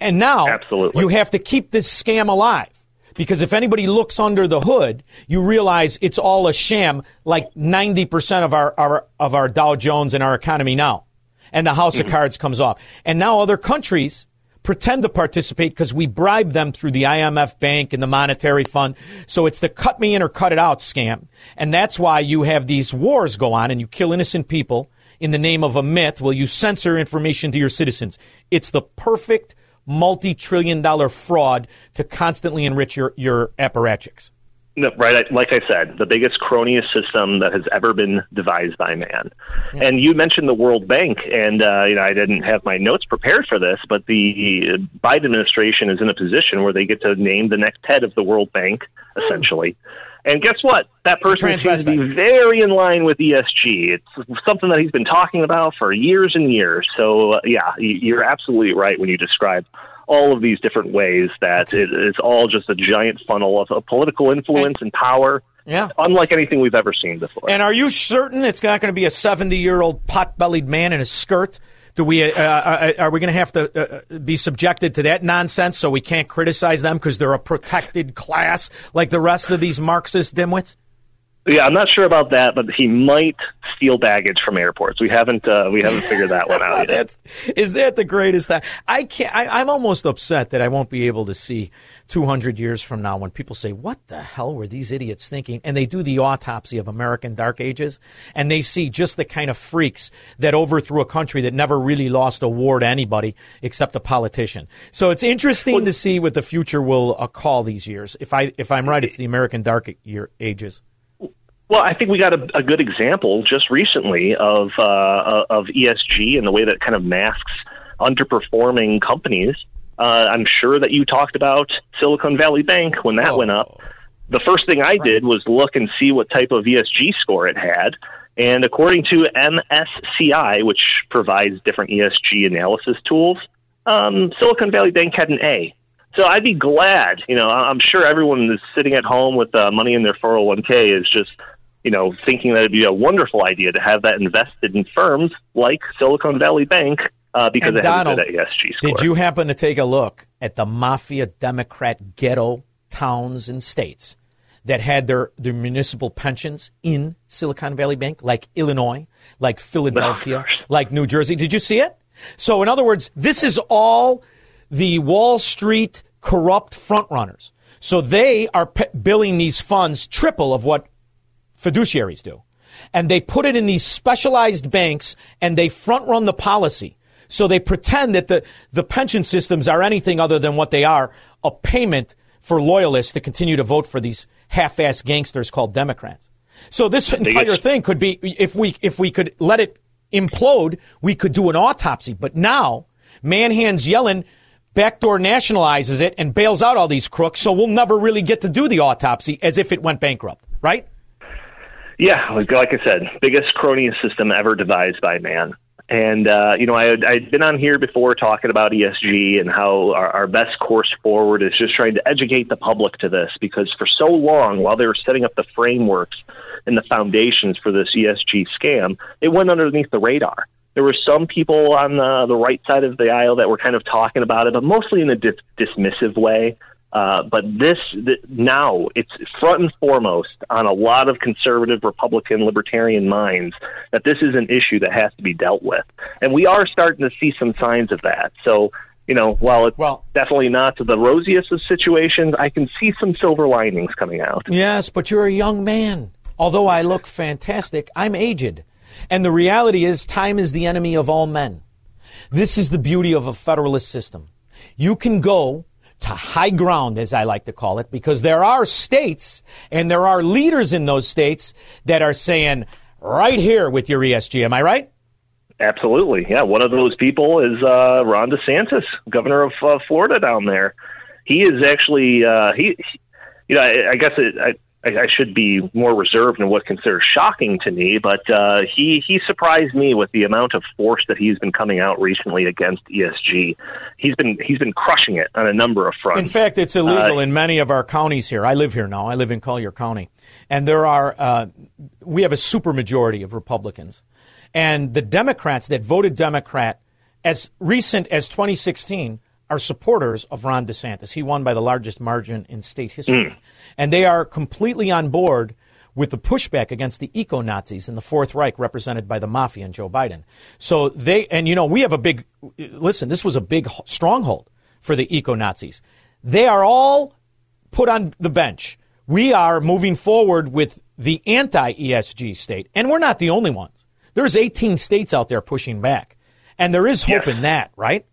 And now Absolutely. you have to keep this scam alive. Because if anybody looks under the hood, you realize it's all a sham, like 90% of our, our of our Dow Jones and our economy now. And the house of cards comes off. And now other countries pretend to participate because we bribe them through the IMF bank and the monetary fund. So it's the cut me in or cut it out scam. And that's why you have these wars go on and you kill innocent people in the name of a myth. Well, you censor information to your citizens. It's the perfect multi-trillion dollar fraud to constantly enrich your, your apparatchiks. No, right. Like I said, the biggest cronyist system that has ever been devised by man. And you mentioned the World Bank, and uh, you know I didn't have my notes prepared for this, but the Biden administration is in a position where they get to name the next head of the World Bank, essentially. And guess what? That person seems to be very in line with ESG. It's something that he's been talking about for years and years. So, uh, yeah, you're absolutely right when you describe all of these different ways that it is all just a giant funnel of, of political influence and power. Yeah. Unlike anything we've ever seen before. And are you certain it's not going to be a 70 year old pot bellied man in a skirt? Do we, uh, uh, are we going to have to uh, be subjected to that nonsense so we can't criticize them because they're a protected class like the rest of these Marxist dimwits? Yeah, I'm not sure about that, but he might steal baggage from airports. We haven't uh, we haven't figured that one out yet. That's is that the greatest thing? I can't. I, I'm almost upset that I won't be able to see 200 years from now when people say, "What the hell were these idiots thinking?" and they do the autopsy of American Dark Ages, and they see just the kind of freaks that overthrew a country that never really lost a war to anybody except a politician. So it's interesting to see what the future will uh, call these years. If I if I'm right, it's the American Dark year, Ages. Well, I think we got a, a good example just recently of uh, of ESG and the way that kind of masks underperforming companies. Uh, I'm sure that you talked about Silicon Valley Bank when that went up. The first thing I did was look and see what type of ESG score it had. And according to MSCI, which provides different ESG analysis tools, um, Silicon Valley Bank had an A. So I'd be glad, you know, I'm sure everyone is sitting at home with uh, money in their 401k is just, you know, thinking that it'd be a wonderful idea to have that invested in firms like Silicon Valley Bank uh, because And it has Donald, a good ESG score. Did you happen to take a look at the mafia Democrat ghetto towns and states that had their, their municipal pensions in Silicon Valley Bank, like Illinois, like Philadelphia, like New Jersey? Did you see it? So, in other words, this is all the Wall Street corrupt frontrunners. So they are pe- billing these funds triple of what fiduciaries do. And they put it in these specialized banks and they front run the policy. So they pretend that the, the pension systems are anything other than what they are a payment for loyalists to continue to vote for these half assed gangsters called Democrats. So this entire thing could be, if we, if we could let it implode, we could do an autopsy. But now, Manhand's Yellen, backdoor nationalizes it and bails out all these crooks, so we'll never really get to do the autopsy as if it went bankrupt, right? Yeah, like, I said, biggest cronyist system ever devised by man. And uh, you know, I I'd been on here before talking about ESG and how our, our best course forward is just trying to educate the public to this because for so long, while they were setting up the frameworks and the foundations for this ESG scam, it went underneath the radar. There were some people on the, the right side of the aisle that were kind of talking about it, but mostly in a dis- dismissive way. Uh, but this th- now it's front and foremost on a lot of conservative, Republican, libertarian minds that this is an issue that has to be dealt with, and we are starting to see some signs of that. So, you know, while it's well, definitely not the rosiest of situations, I can see some silver linings coming out. Yes, but you're a young man. Although I look fantastic, I'm aged. And the reality is, time is the enemy of all men. This is the beauty of a federalist system. You can go to high ground, as I like to call it, because there are states and there are leaders in those states that are saying, right here with your ESG. Am I right? Absolutely. Yeah. One of those people is uh, Ron DeSantis, governor of uh, Florida down there. He is actually, uh, he, you know, I, I guess it, I, I, I should be more reserved in what considered shocking to me, but uh, he he surprised me with the amount of force that he's been coming out recently against ESG. He's been he's been crushing it on a number of fronts. In fact, it's illegal uh, in many of our counties here. I live here now. I live in Collier County, and there are uh, we have a supermajority of Republicans, and the Democrats that voted Democrat as recent as 2016 are supporters of Ron DeSantis. He won by the largest margin in state history. Mm. And they are completely on board with the pushback against the eco Nazis in the Fourth Reich, represented by the mafia and Joe Biden. So they, and you know, we have a big, listen, this was a big stronghold for the eco Nazis. They are all put on the bench. We are moving forward with the anti ESG state, and we're not the only ones. There's 18 states out there pushing back. And there is hope in that, right?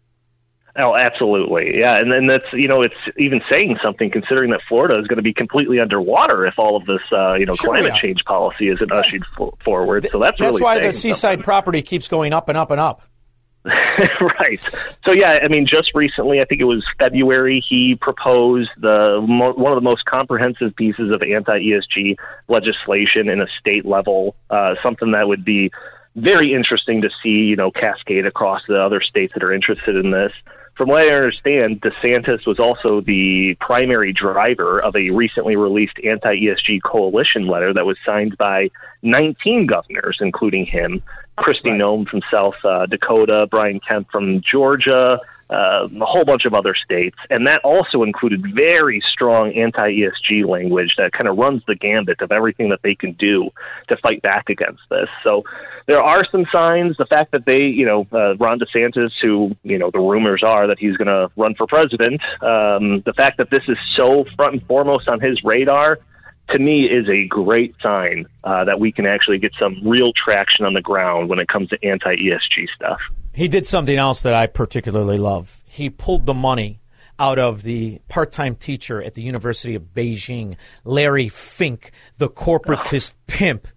Oh, absolutely. Yeah. And then that's, you know, it's even saying something considering that Florida is going to be completely underwater if all of this, uh, you know, sure climate change policy isn't yeah. ushered forward. So that's, that's really why the seaside something. property keeps going up and up and up. right. So yeah, I mean, just recently, I think it was February, he proposed the mo- one of the most comprehensive pieces of anti ESG legislation in a state level, uh, something that would be very interesting to see, you know, cascade across the other states that are interested in this from what I understand, DeSantis was also the primary driver of a recently released anti ESG coalition letter that was signed by 19 governors, including him, Kristi right. Noem from South uh, Dakota, Brian Kemp from Georgia, uh, a whole bunch of other states. And that also included very strong anti ESG language that kind of runs the gambit of everything that they can do to fight back against this. So there are some signs. The fact that they, you know, uh, Ron DeSantis, who, you know, the rumors are that he's going to run for president, um, the fact that this is so front and foremost on his radar to me is a great sign uh, that we can actually get some real traction on the ground when it comes to anti ESG stuff. He did something else that I particularly love. He pulled the money out of the part time teacher at the University of Beijing, Larry Fink, the corporatist oh. pimp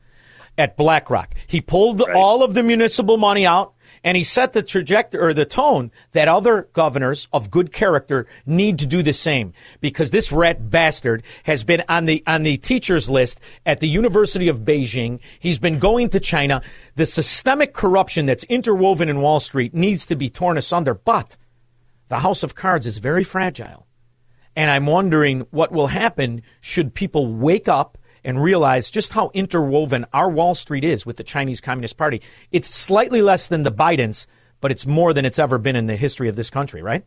at BlackRock. He pulled right. all of the municipal money out and he set the trajectory or the tone that other governors of good character need to do the same because this rat bastard has been on the on the teachers list at the University of Beijing. He's been going to China. The systemic corruption that's interwoven in Wall Street needs to be torn asunder, but the house of cards is very fragile. And I'm wondering what will happen should people wake up and realize just how interwoven our Wall Street is with the Chinese Communist Party. It's slightly less than the Bidens, but it's more than it's ever been in the history of this country, right?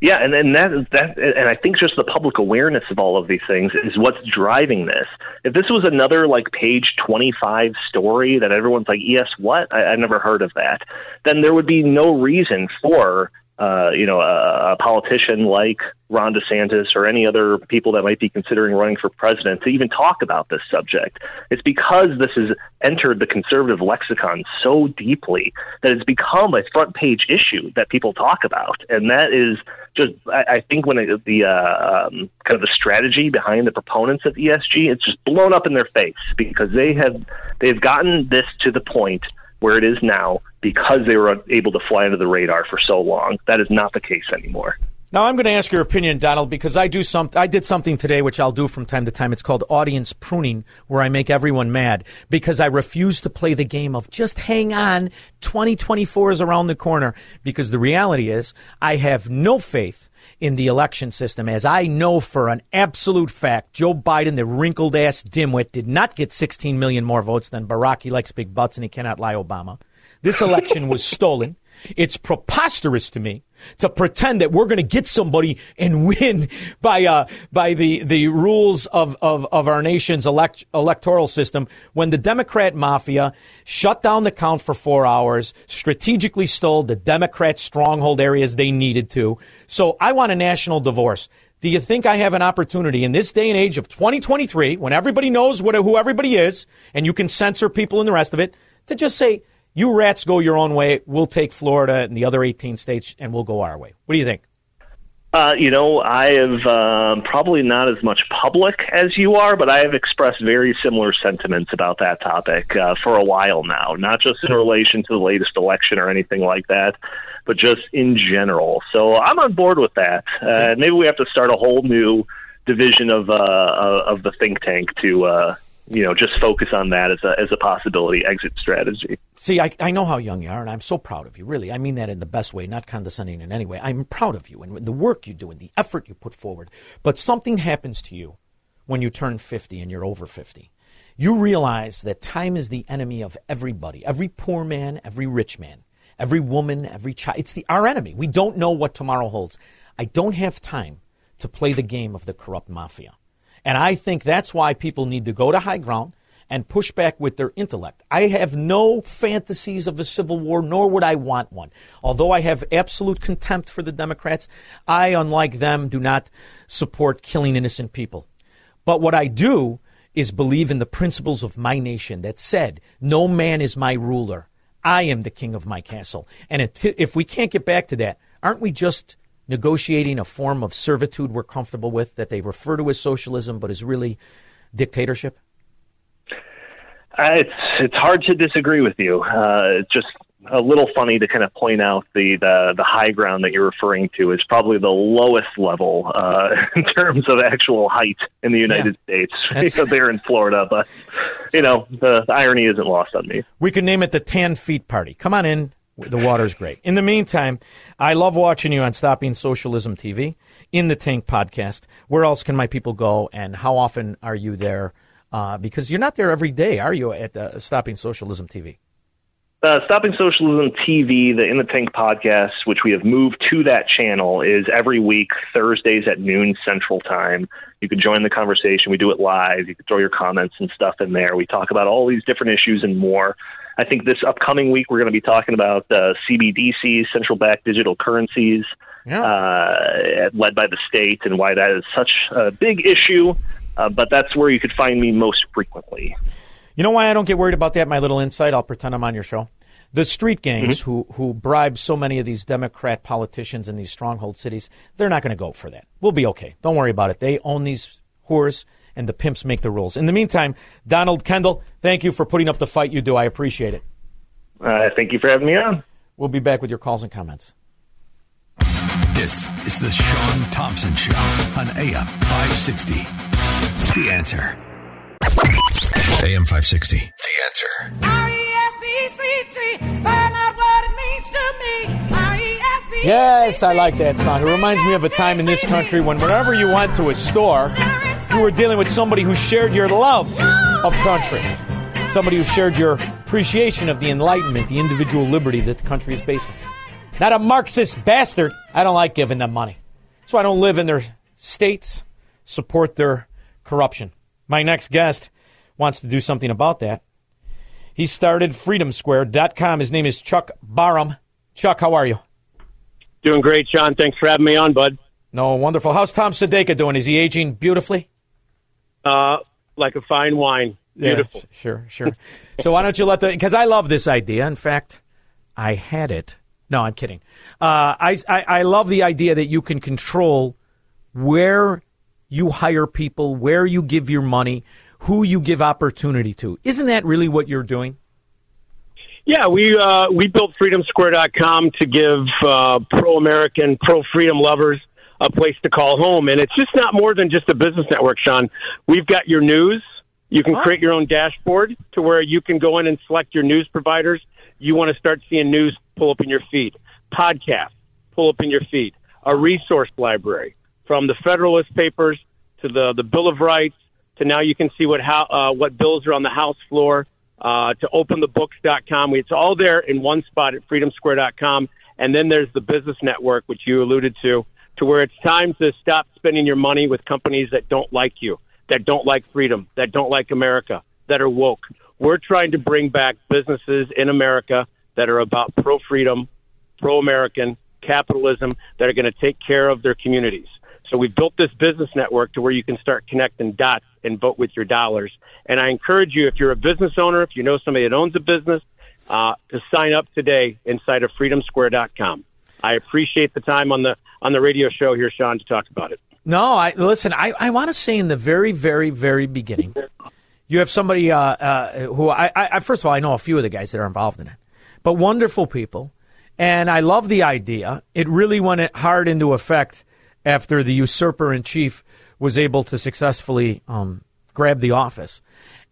Yeah, and and that that and I think just the public awareness of all of these things is what's driving this. If this was another like page twenty five story that everyone's like, yes, what? I, I never heard of that. Then there would be no reason for uh, you know, a, a politician like Ron DeSantis or any other people that might be considering running for president to even talk about this subject. It's because this has entered the conservative lexicon so deeply that it's become a front page issue that people talk about, and that is just I, I think when it, the uh, um, kind of the strategy behind the proponents of ESG, it's just blown up in their face because they have they've gotten this to the point where it is now because they were able to fly under the radar for so long. That is not the case anymore. Now I'm going to ask your opinion, Donald, because I do some. I did something today, which I'll do from time to time. It's called audience pruning, where I make everyone mad because I refuse to play the game of just hang on. 2024 is around the corner. Because the reality is, I have no faith in the election system, as I know for an absolute fact, Joe Biden, the wrinkled ass dimwit, did not get 16 million more votes than Barack. He likes big butts and he cannot lie, Obama. This election was stolen It's preposterous to me to pretend that we're going to get somebody and win by uh, by the the rules of of, of our nation's elect, electoral system when the Democrat mafia shut down the count for four hours, strategically stole the Democrat stronghold areas they needed to. So I want a national divorce. Do you think I have an opportunity in this day and age of 2023, when everybody knows what who everybody is, and you can censor people and the rest of it, to just say? You rats go your own way. We'll take Florida and the other 18 states, and we'll go our way. What do you think? Uh, you know, I have uh, probably not as much public as you are, but I have expressed very similar sentiments about that topic uh, for a while now, not just in relation to the latest election or anything like that, but just in general. So I'm on board with that. Uh, maybe we have to start a whole new division of uh, of the think tank to uh, you know, just focus on that as a as a possibility exit strategy. See, I, I know how young you are, and I'm so proud of you. Really, I mean that in the best way, not condescending in any way. I'm proud of you and the work you do and the effort you put forward. But something happens to you when you turn 50 and you're over 50. You realize that time is the enemy of everybody, every poor man, every rich man, every woman, every child. It's the our enemy. We don't know what tomorrow holds. I don't have time to play the game of the corrupt mafia. And I think that's why people need to go to high ground and push back with their intellect. I have no fantasies of a civil war, nor would I want one. Although I have absolute contempt for the Democrats, I, unlike them, do not support killing innocent people. But what I do is believe in the principles of my nation that said, no man is my ruler. I am the king of my castle. And if we can't get back to that, aren't we just negotiating a form of servitude we're comfortable with that they refer to as socialism but is really dictatorship? Uh, it's it's hard to disagree with you. Uh, it's just a little funny to kind of point out the, the the high ground that you're referring to is probably the lowest level uh, in terms of actual height in the United yeah. States. you know, there in Florida, but you know the, the irony isn't lost on me. We could name it the Tan Feet Party. Come on in, the water's great. In the meantime, I love watching you on Stopping Socialism TV, in the Tank podcast. Where else can my people go, and how often are you there? Uh, because you're not there every day, are you, at uh, Stopping Socialism TV? Uh, Stopping Socialism TV, the In the Tank podcast, which we have moved to that channel, is every week, Thursdays at noon Central Time. You can join the conversation. We do it live. You can throw your comments and stuff in there. We talk about all these different issues and more. I think this upcoming week we're going to be talking about uh, CBDCs, central bank digital currencies, yeah. uh, led by the state, and why that is such a big issue. Uh, but that's where you could find me most frequently. You know why I don't get worried about that? My little insight. I'll pretend I'm on your show. The street gangs mm-hmm. who who bribe so many of these Democrat politicians in these stronghold cities, they're not going to go for that. We'll be okay. Don't worry about it. They own these whores and the pimps make the rules. In the meantime, Donald Kendal, thank you for putting up the fight you do. I appreciate it. Uh, thank you for having me on. We'll be back with your calls and comments. This is the Shaun Thompson Show on AM 560. The answer. AM 560. The answer. R-E-S-P-C-T. Find out what it means to me. R-E-S-P-C-T. Yes, I like that song. It reminds me of a time in this country when whenever you went to a store, you were dealing with somebody who shared your love of country, somebody who shared your appreciation of the enlightenment, the individual liberty that the country is based on. Not a Marxist bastard. I don't like giving them money. That's why I don't live in their states, support their corruption. My next guest wants to do something about that. He started freedomsquare.com. His name is Chuck Barham. Chuck, how are you? Doing great, Shaun. Thanks for having me on, bud. No, wonderful. How's Tom Sadeka doing? Is he aging beautifully? Uh, like a fine wine. Beautiful. Yeah, sure, sure. so why don't you let the? Because I love this idea. In fact, I had it. No, I'm kidding. Uh, I, I I love the idea that you can control where you hire people, where you give your money, who you give opportunity to. Isn't that really what you're doing? Yeah, we uh, we built FreedomSquare.com to give uh, pro-American, pro-freedom lovers a place to call home. And it's just not more than just a business network, Shaun. We've got your news. You can create your own dashboard to where you can go in and select your news providers. You want to start seeing news pull up in your feed. Podcasts pull up in your feed. A resource library from the Federalist Papers to the, the Bill of Rights to now you can see what how uh, what bills are on the House floor uh, to openthebooks.com. It's all there in one spot at freedomsquare.com. And then there's the business network, which you alluded to, to where it's time to stop spending your money with companies that don't like you, that don't like freedom, that don't like America, that are woke. We're trying to bring back businesses in America that are about pro freedom, pro American capitalism, that are going to take care of their communities. So we've built this business network to where you can start connecting dots and vote with your dollars. And I encourage you, if you're a business owner, if you know somebody that owns a business, uh, to sign up today inside of freedomsquare.com. I appreciate the time on the on the radio show here, Shaun, to talk about it. No, I listen. I, I want to say in the very, very, very beginning, you have somebody uh, uh, who I, I first of all I know a few of the guys that are involved in it, but wonderful people, and I love the idea. It really went hard into effect after the usurper in chief was able to successfully um, grab the office.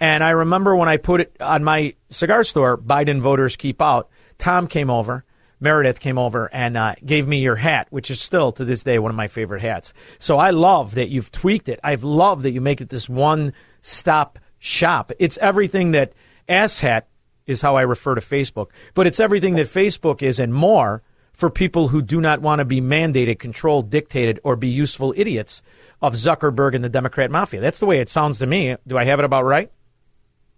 And I remember when I put it on my cigar store, Biden voters keep out. Tom came over, Meredith came over, and uh, gave me your hat, which is still to this day one of my favorite hats. So I love that you've tweaked it. I love that you make it this one stop shop. It's everything that asshat is how I refer to Facebook, but it's everything that Facebook is and more for people who do not want to be mandated, controlled, dictated, or be useful idiots of Zuckerberg and the Democrat mafia. That's the way it sounds to me. Do I have it about right?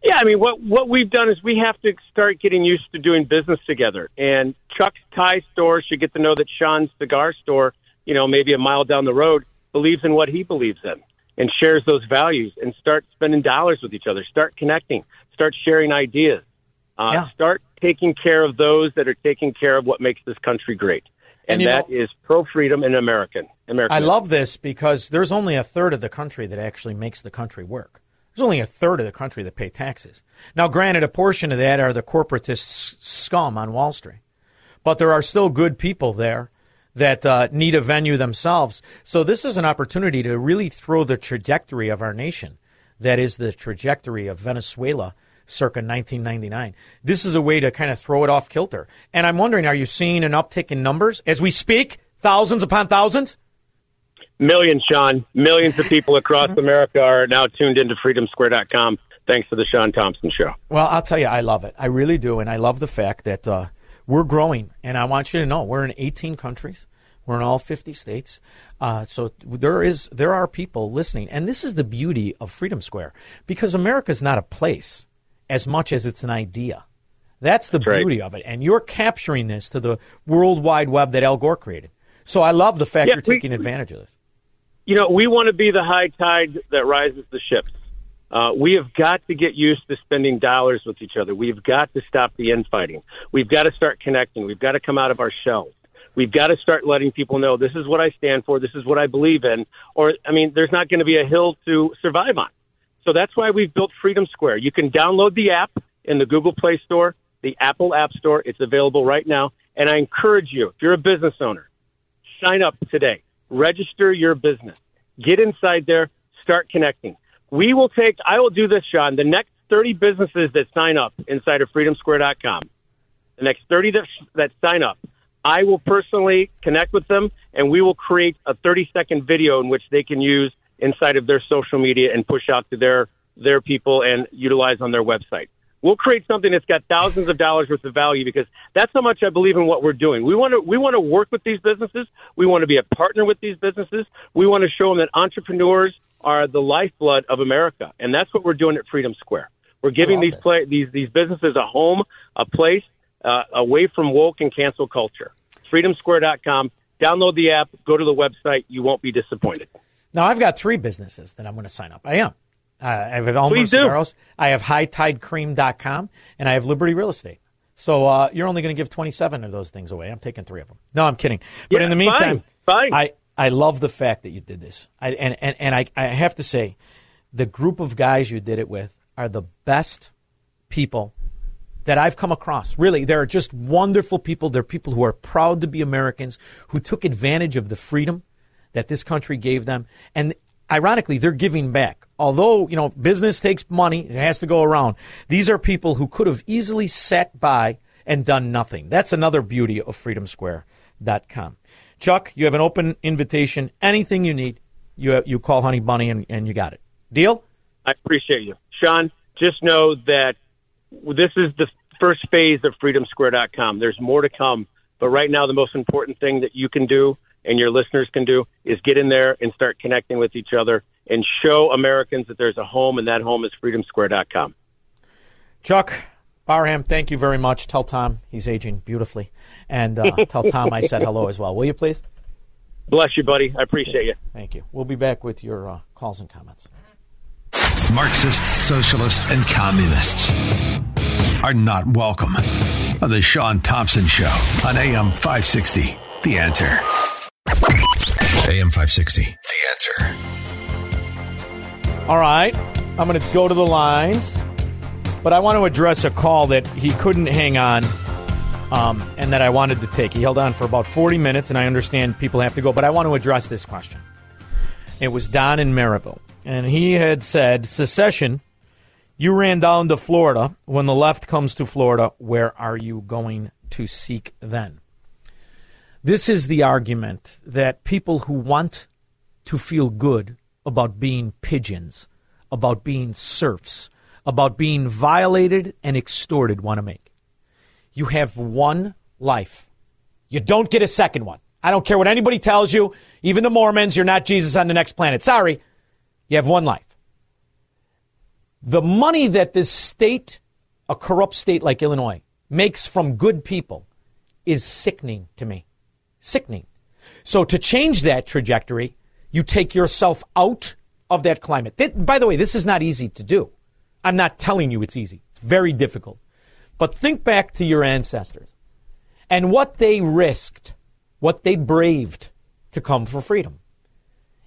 Yeah, I mean, what what we've done is we have to start getting used to doing business together. And Chuck's tie store should get to know that Shaun's cigar store, you know, maybe a mile down the road, believes in what he believes in and shares those values and start spending dollars with each other, start connecting, start sharing ideas, uh, Yeah. start taking care of those that are taking care of what makes this country great. And And, that is pro freedom and American. American. I love this because there's only a third of the country that actually makes the country work. There's only a third of the country that pay taxes. Now, granted, a portion of that are the corporatist scum on Wall Street, but there are still good people there that uh, need a venue themselves. So this is an opportunity to really throw the trajectory of our nation, that is the trajectory of Venezuela circa 1999. This is a way to kind of throw it off kilter. And I'm wondering, are you seeing an uptick in numbers as we speak? Thousands upon thousands? Millions, Shaun. Millions of people across America are now tuned into freedomsquare.com thanks to the Shaun Thompson Show. Well, I'll tell you, I love it. I really do, and I love the fact that uh, we're growing. And I want you to know, we're in 18 countries. We're in all 50 states. Uh, so there is there are people listening, and this is the beauty of Freedom Square because America is not a place as much as it's an idea. That's the right. beauty of it, and you're capturing this to the world wide web that Al Gore created. So I love the fact Yeah, you're we- taking advantage of this. You know, we want to be the high tide that rises the ships. Uh, we have got to get used to spending dollars with each other. We've got to stop the infighting. We've got to start connecting. We've got to come out of our shells. We've got to start letting people know this is what I stand for. This is what I believe in. Or, I mean, there's not going to be a hill to survive on. So that's why we've built Freedom Square. You can download the app in the Google Play Store, the Apple App Store. It's available right now. And I encourage you, if you're a business owner, sign up today. Register your business. Get inside there. Start connecting. We will take, I will do this, Shaun, the next 30 businesses that sign up inside of freedomsquare.com, the next 30 that, that sign up, I will personally connect with them and we will create a 30 second video in which they can use inside of their social media and push out to their, their people and utilize on their website. We'll create something that's got thousands of dollars worth of value because that's how much I believe in what we're doing. We want to we want to work with these businesses. We want to be a partner with these businesses. We want to show them that entrepreneurs are the lifeblood of America, and that's what we're doing at Freedom Square. We're giving these play, these these businesses a home, a place uh, away from woke and cancel culture. FreedomSquare.com. Download the app. Go to the website. You won't be disappointed. Now I've got three businesses that I'm going to sign up. I am. Uh, I have Elmer Please do. Cigaros, I have HighTideCream.com, and I have Liberty Real Estate. So uh, you're only going to give 27 of those things away. I'm taking three of them. No, I'm kidding. But Yeah, in the meantime, fine, fine. I, I love the fact that you did this. I, and and, and I, I have to say, the group of guys you did it with are the best people that I've come across. Really, they're just wonderful people. They're people who are proud to be Americans, who took advantage of the freedom that this country gave them. And ironically, they're giving back. Although, you know, business takes money, it has to go around. These are people who could have easily sat by and done nothing. That's another beauty of freedomsquare.com. Chuck, you have an open invitation. Anything you need, you, you call Honey Bunny and, and you got it. Deal? I appreciate you. Shaun, just know that this is the first phase of freedomsquare.com. There's more to come. But right now, the most important thing that you can do and your listeners can do is get in there and start connecting with each other and show Americans that there's a home, and that home is freedomsquare.com. Chuck Barham, thank you very much. Tell Tom he's aging beautifully. And uh, tell Tom I said hello as well. Will you please? Bless you, buddy. I appreciate you. Thank you. We'll be back with your uh, calls and comments. Marxists, socialists, and communists are not welcome on the Shaun Thompson Show on AM 560. The answer. AM 560. The answer. All right. I'm going to go to the lines, but I want to address a call that he couldn't hang on um, and that I wanted to take. He held on for about 40 minutes, and I understand people have to go, but I want to address this question. It was Don in Maryville, and he had said, Secession, you ran down to Florida. When the left comes to Florida, where are you going to seek then? This is the argument that people who want to feel good about being pigeons, about being serfs, about being violated and extorted want to make. You have one life. You don't get a second one. I don't care what anybody tells you, even the Mormons, you're not Jesus on the next planet. Sorry. You have one life. The money that this state, a corrupt state like Illinois, makes from good people is sickening to me. Sickening. So to change that trajectory, you take yourself out of that climate. by the way, this is not easy to do. I'm not telling you it's easy. It's very difficult. But think back to your ancestors and what they risked, what they braved to come for freedom.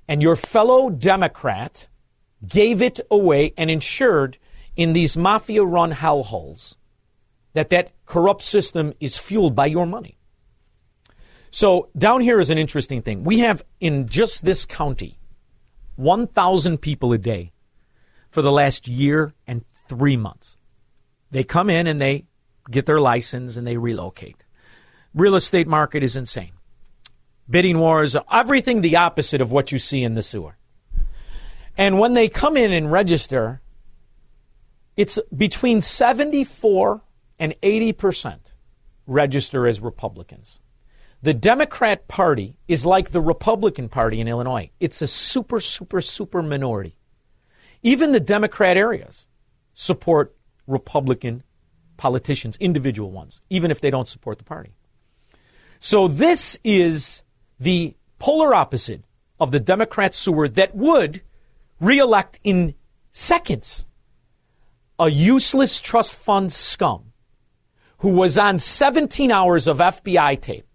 And your fellow Democrat gave it away and ensured in these mafia run hellholes that that corrupt system is fueled by your money. So down here is an interesting thing. We have in just this county 1,000 people a day for the last year and three months. They come in and they get their license and they relocate. Real estate market is insane. Bidding wars, everything the opposite of what you see in the sewer. And when they come in and register, it's between 74 and 80% register as Republicans. The Democrat Party is like the Republican Party in Illinois. It's a super, super, super minority. Even the Democrat areas support Republican politicians, individual ones, even if they don't support the party. So this is the polar opposite of the Democrat sewer that would reelect in seconds a useless trust fund scum who was on 17 hours of FBI tape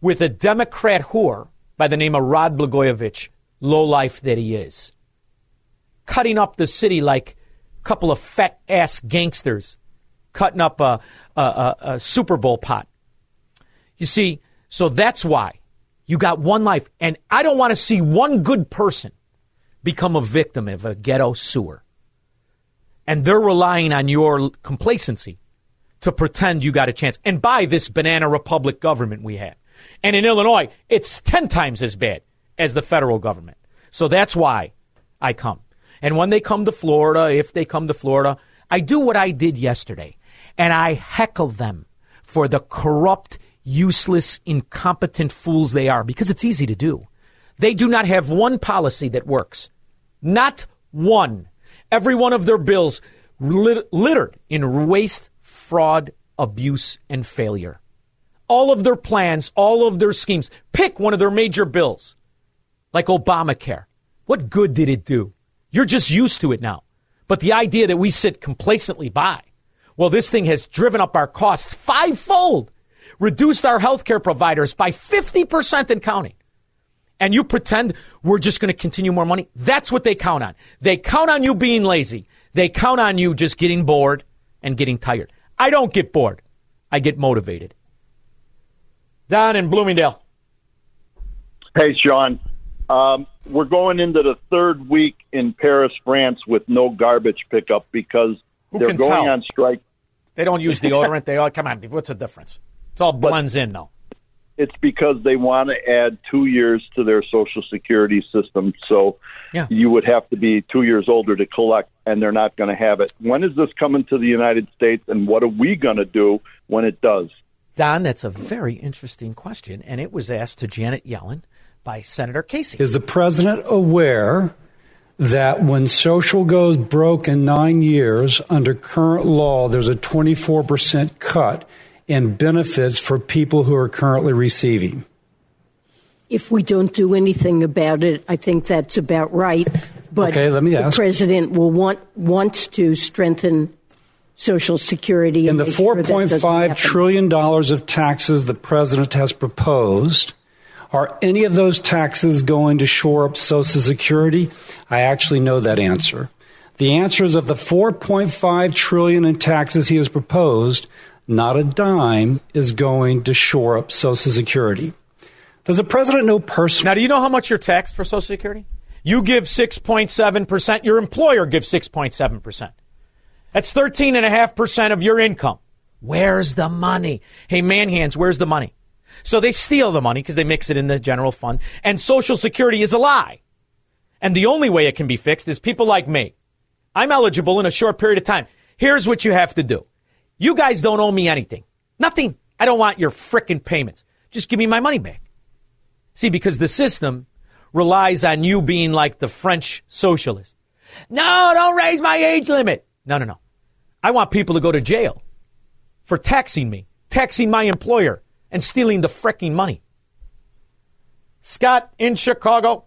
with a Democrat whore by the name of Rod Blagojevich, lowlife that he is, cutting up the city like a couple of fat ass gangsters cutting up a, a, a, a Super Bowl pot. You see, so that's why you got one life. And I don't want to see one good person become a victim of a ghetto sewer. And they're relying on your complacency to pretend you got a chance. And by this banana republic government we have. And in Illinois, it's 10 times as bad as the federal government. So that's why I come. And when they come to Florida, if they come to Florida, I do what I did yesterday. And I heckle them for the corrupt, useless, incompetent fools they are because it's easy to do. They do not have one policy that works. Not one. Every one of their bills littered in waste, fraud, abuse, and failure all of their plans, all of their schemes. Pick one of their major bills, like Obamacare. What good did it do? You're just used to it now. But the idea that we sit complacently by, well, this thing has driven up our costs fivefold, reduced our healthcare providers by 50% in counting. And you pretend we're just going to continue more money. That's what they count on. They count on you being lazy. They count on you just getting bored and getting tired. I don't get bored. I get motivated down in Bloomingdale. Hey, Shaun. Um, we're going into the third week in Paris, France, with no garbage pickup because Who they're going tell? on strike. They don't use deodorant. they all come on. What's the difference? It's all blends in though. It's because they want to add two years to their Social Security system. So Yeah. you would have to be two years older to collect and they're not going to have it. When is this coming to the United States, and what are we going to do when it does? Don, that's a very interesting question, and it was asked to Janet Yellen by Senator Casey. Is the president aware that when social goes broke in nine years, under current law, there's a 24% cut in benefits for people who are currently receiving? If we don't do anything about it, I think that's about right. But Okay, let me ask. the president will want wants to strengthen Social Security In and the make sure that doesn't $4.5 happen. trillion dollars of taxes the president has proposed, are any of those taxes going to shore up Social Security? I actually know that answer. The answer is of the 4.5 trillion in taxes he has proposed, not a dime is going to shore up Social Security. Does the president know personally? Now, do you know how much you're taxed for Social Security? You give 6.7%, your employer gives 6.7%. That's 13.5% of your income. Where's the money? Hey, man hands, where's the money? So they steal the money because they mix it in the general fund, and Social Security is a lie. And the only way it can be fixed is people like me. I'm eligible in a short period of time. Here's what you have to do. You guys don't owe me anything. Nothing. I don't want your frickin' payments. Just give me my money back. See, because the system relies on you being like the French socialist. No, don't raise my age limit. No, no, no. I want people to go to jail for taxing me, taxing my employer, and stealing the fricking money. Scott in Chicago.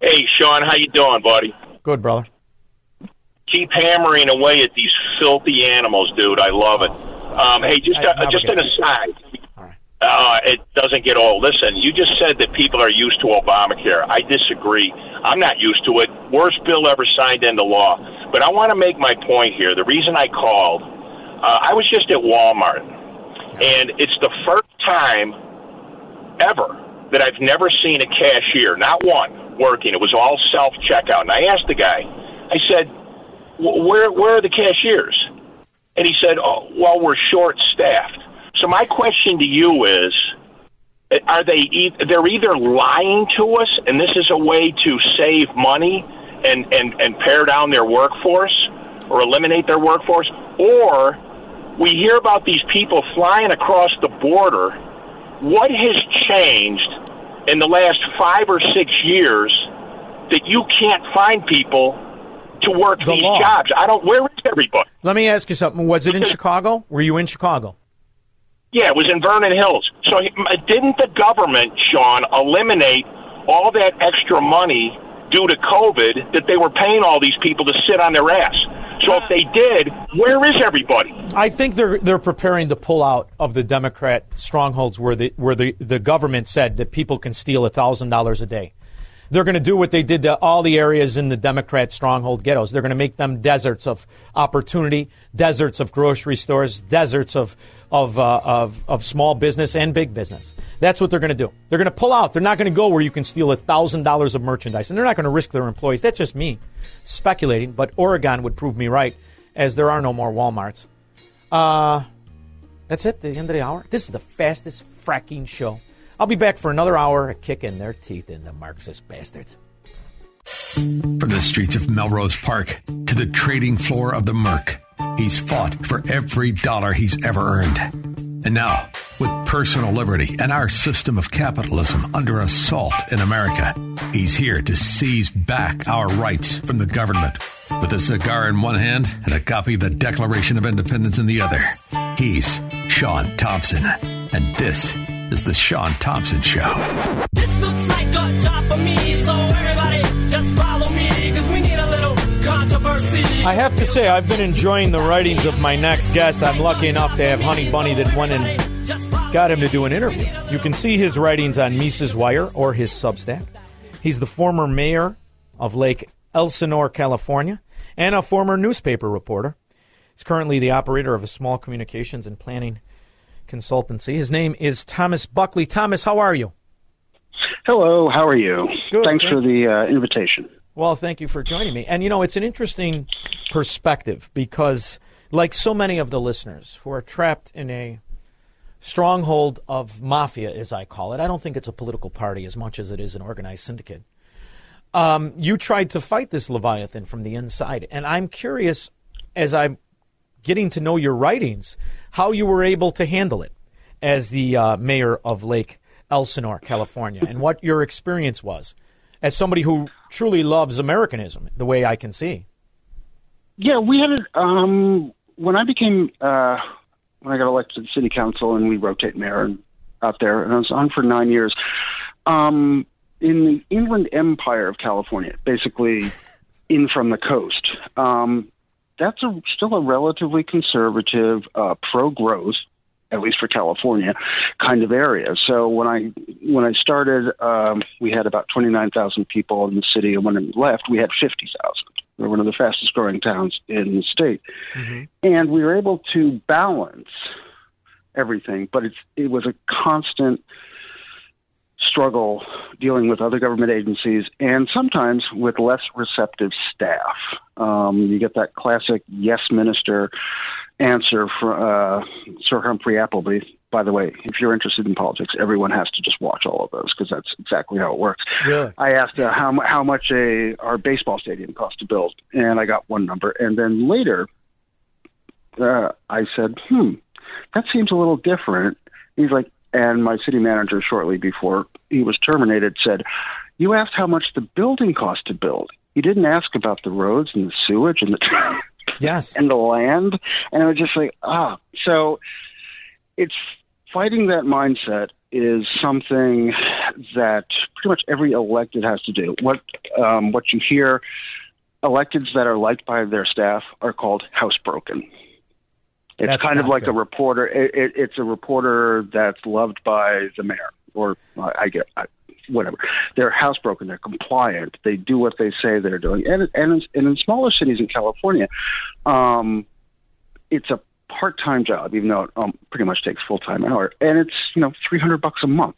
Hey, Shaun, how you doing, buddy? Good, brother. Keep hammering away at these filthy animals, dude. I love it. Um, hey, just I- uh, now just an aside. Uh, it doesn't get old. Listen, you just said that people are used to Obamacare. I disagree. I'm not used to it. Worst bill ever signed into law. But I want to make my point here. The reason I called, uh, I was just at Walmart, and it's the first time ever that I've never seen a cashier, not one, working. It was all self checkout. And I asked the guy, I said, "Wh- "Where where are the cashiers?" And he said, "Oh, well, we're short staffed." So my question to you is, are they e- they're either lying to us, and this is a way to save money and and and pare down their workforce or eliminate their workforce, or we hear about these people flying across the border. What has changed in the last five or six years that you can't find people to work The these law. jobs? I don't. Where is everybody? Let me ask you something. Was it in Chicago? Were you in Chicago? Yeah, it was in Vernon Hills. So didn't the government, Shaun, eliminate all that extra money due to COVID that they were paying all these people to sit on their ass? So if they did, where is everybody? I think they're they're preparing to pull out of the Democrat strongholds where the where the, the government said that people can steal thousand dollars a day. They're going to do what they did to all the areas in the Democrat stronghold ghettos. They're going to make them deserts of opportunity, deserts of grocery stores, deserts of of uh, of, of small business and big business. That's what they're going to do. They're going to pull out. They're not going to go where you can steal thousand dollars of merchandise, and they're not going to risk their employees. That's just me speculating, but Oregon would prove me right, as there are no more WalMarts. Uh, that's it. The end of the hour. This is the fastest fracking show. I'll be back for another hour kicking their teeth in the Marxist bastards. From the streets of Melrose Park to the trading floor of the Merc, he's fought for every dollar he's ever earned. And now, with personal liberty and our system of capitalism under assault in America, he's here to seize back our rights from the government. With a cigar in one hand and a copy of the Declaration of Independence in the other, he's Shaun Thompson. And this is The Shaun Thompson Show. This looks like a job for me, so everybody just follow me, cause we need a little controversy. I have to say, I've been enjoying the writings of my next guest. I'm lucky enough to have Honey Bunny that went and got him to do an interview. You can see his writings on Mises Wire or his Substack. He's the former mayor of Lake Elsinore, California, and a former newspaper reporter. He's currently the operator of a small communications and planning consultancy. His name is Thomas Buckley. Thomas, how are you? Hello, how are you? Good, Thanks thank for the uh, invitation. Well, thank you for joining me. And you know, it's an interesting perspective because, like so many of the listeners who are trapped in a stronghold of mafia, as I call it, I don't think it's a political party as much as it is an organized syndicate. Um, you tried to fight this Leviathan from the inside. And I'm curious, as I'm getting to know your writings, how you were able to handle it as the uh, mayor of Lake Elsinore, California, and what your experience was as somebody who truly loves Americanism, the way I can see. Yeah, we had it. Um, when I became, uh, when I got elected to the city council and we rotate mayor out there, and I was on for nine years. Um, in the Inland Empire of California, basically in from the coast, um, that's a, still a relatively conservative, uh, pro-growth, at least for California, kind of area. So when I when I started, um, we had about twenty nine thousand people in the city, and when I left, we had fifty thousand. We're one of the fastest growing towns in the state, and we were able to balance everything. But it's it was a constant struggle dealing with other government agencies and sometimes with less receptive staff. Um, you get that classic yes minister answer from uh, Sir Humphrey Appleby. By the way, if you're interested in politics, everyone has to just watch all of those because that's exactly how it works. Really? I asked uh, how how much a our baseball stadium cost to build, and I got one number. And then later, uh, I said, "Hmm, that seems a little different." He's like, and my city manager, shortly before he was terminated, said, "You asked how much the building cost to build. You didn't ask about the roads and the sewage and the yes and the land." And I was just like, ah. So it's fighting that mindset is something that pretty much every elected has to do. What um, what you hear, electeds that are liked by their staff are called housebroken. It's That's kind of like a reporter. It, it, it's a reporter that's loved by the mayor, or I I get I, whatever. They're housebroken. They're compliant. They do what they say they're doing. And and in, and in smaller cities in California, um, it's a part-time job, even though it um, pretty much takes full-time hour, and it's you know three hundred bucks a month.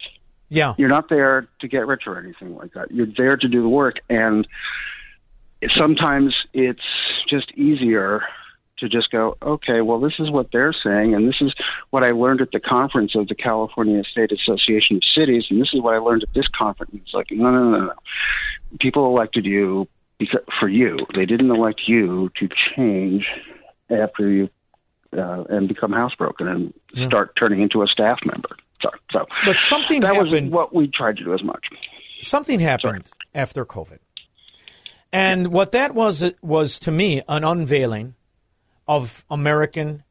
Yeah. You're not there to get rich or anything like that. You're there to do the work, and sometimes it's just easier to just go, okay, well, this is what they're saying, and this is what I learned at the conference of the California State Association of Cities, and this is what I learned at this conference. It's like, no, no, no, no. People elected you because, for you. They didn't elect you to change after you uh, and become housebroken and Yeah. start turning into a staff member. So, so But something that happened. was what we tried to do as much. something happened after COVID. And what that was was to me an unveiling of American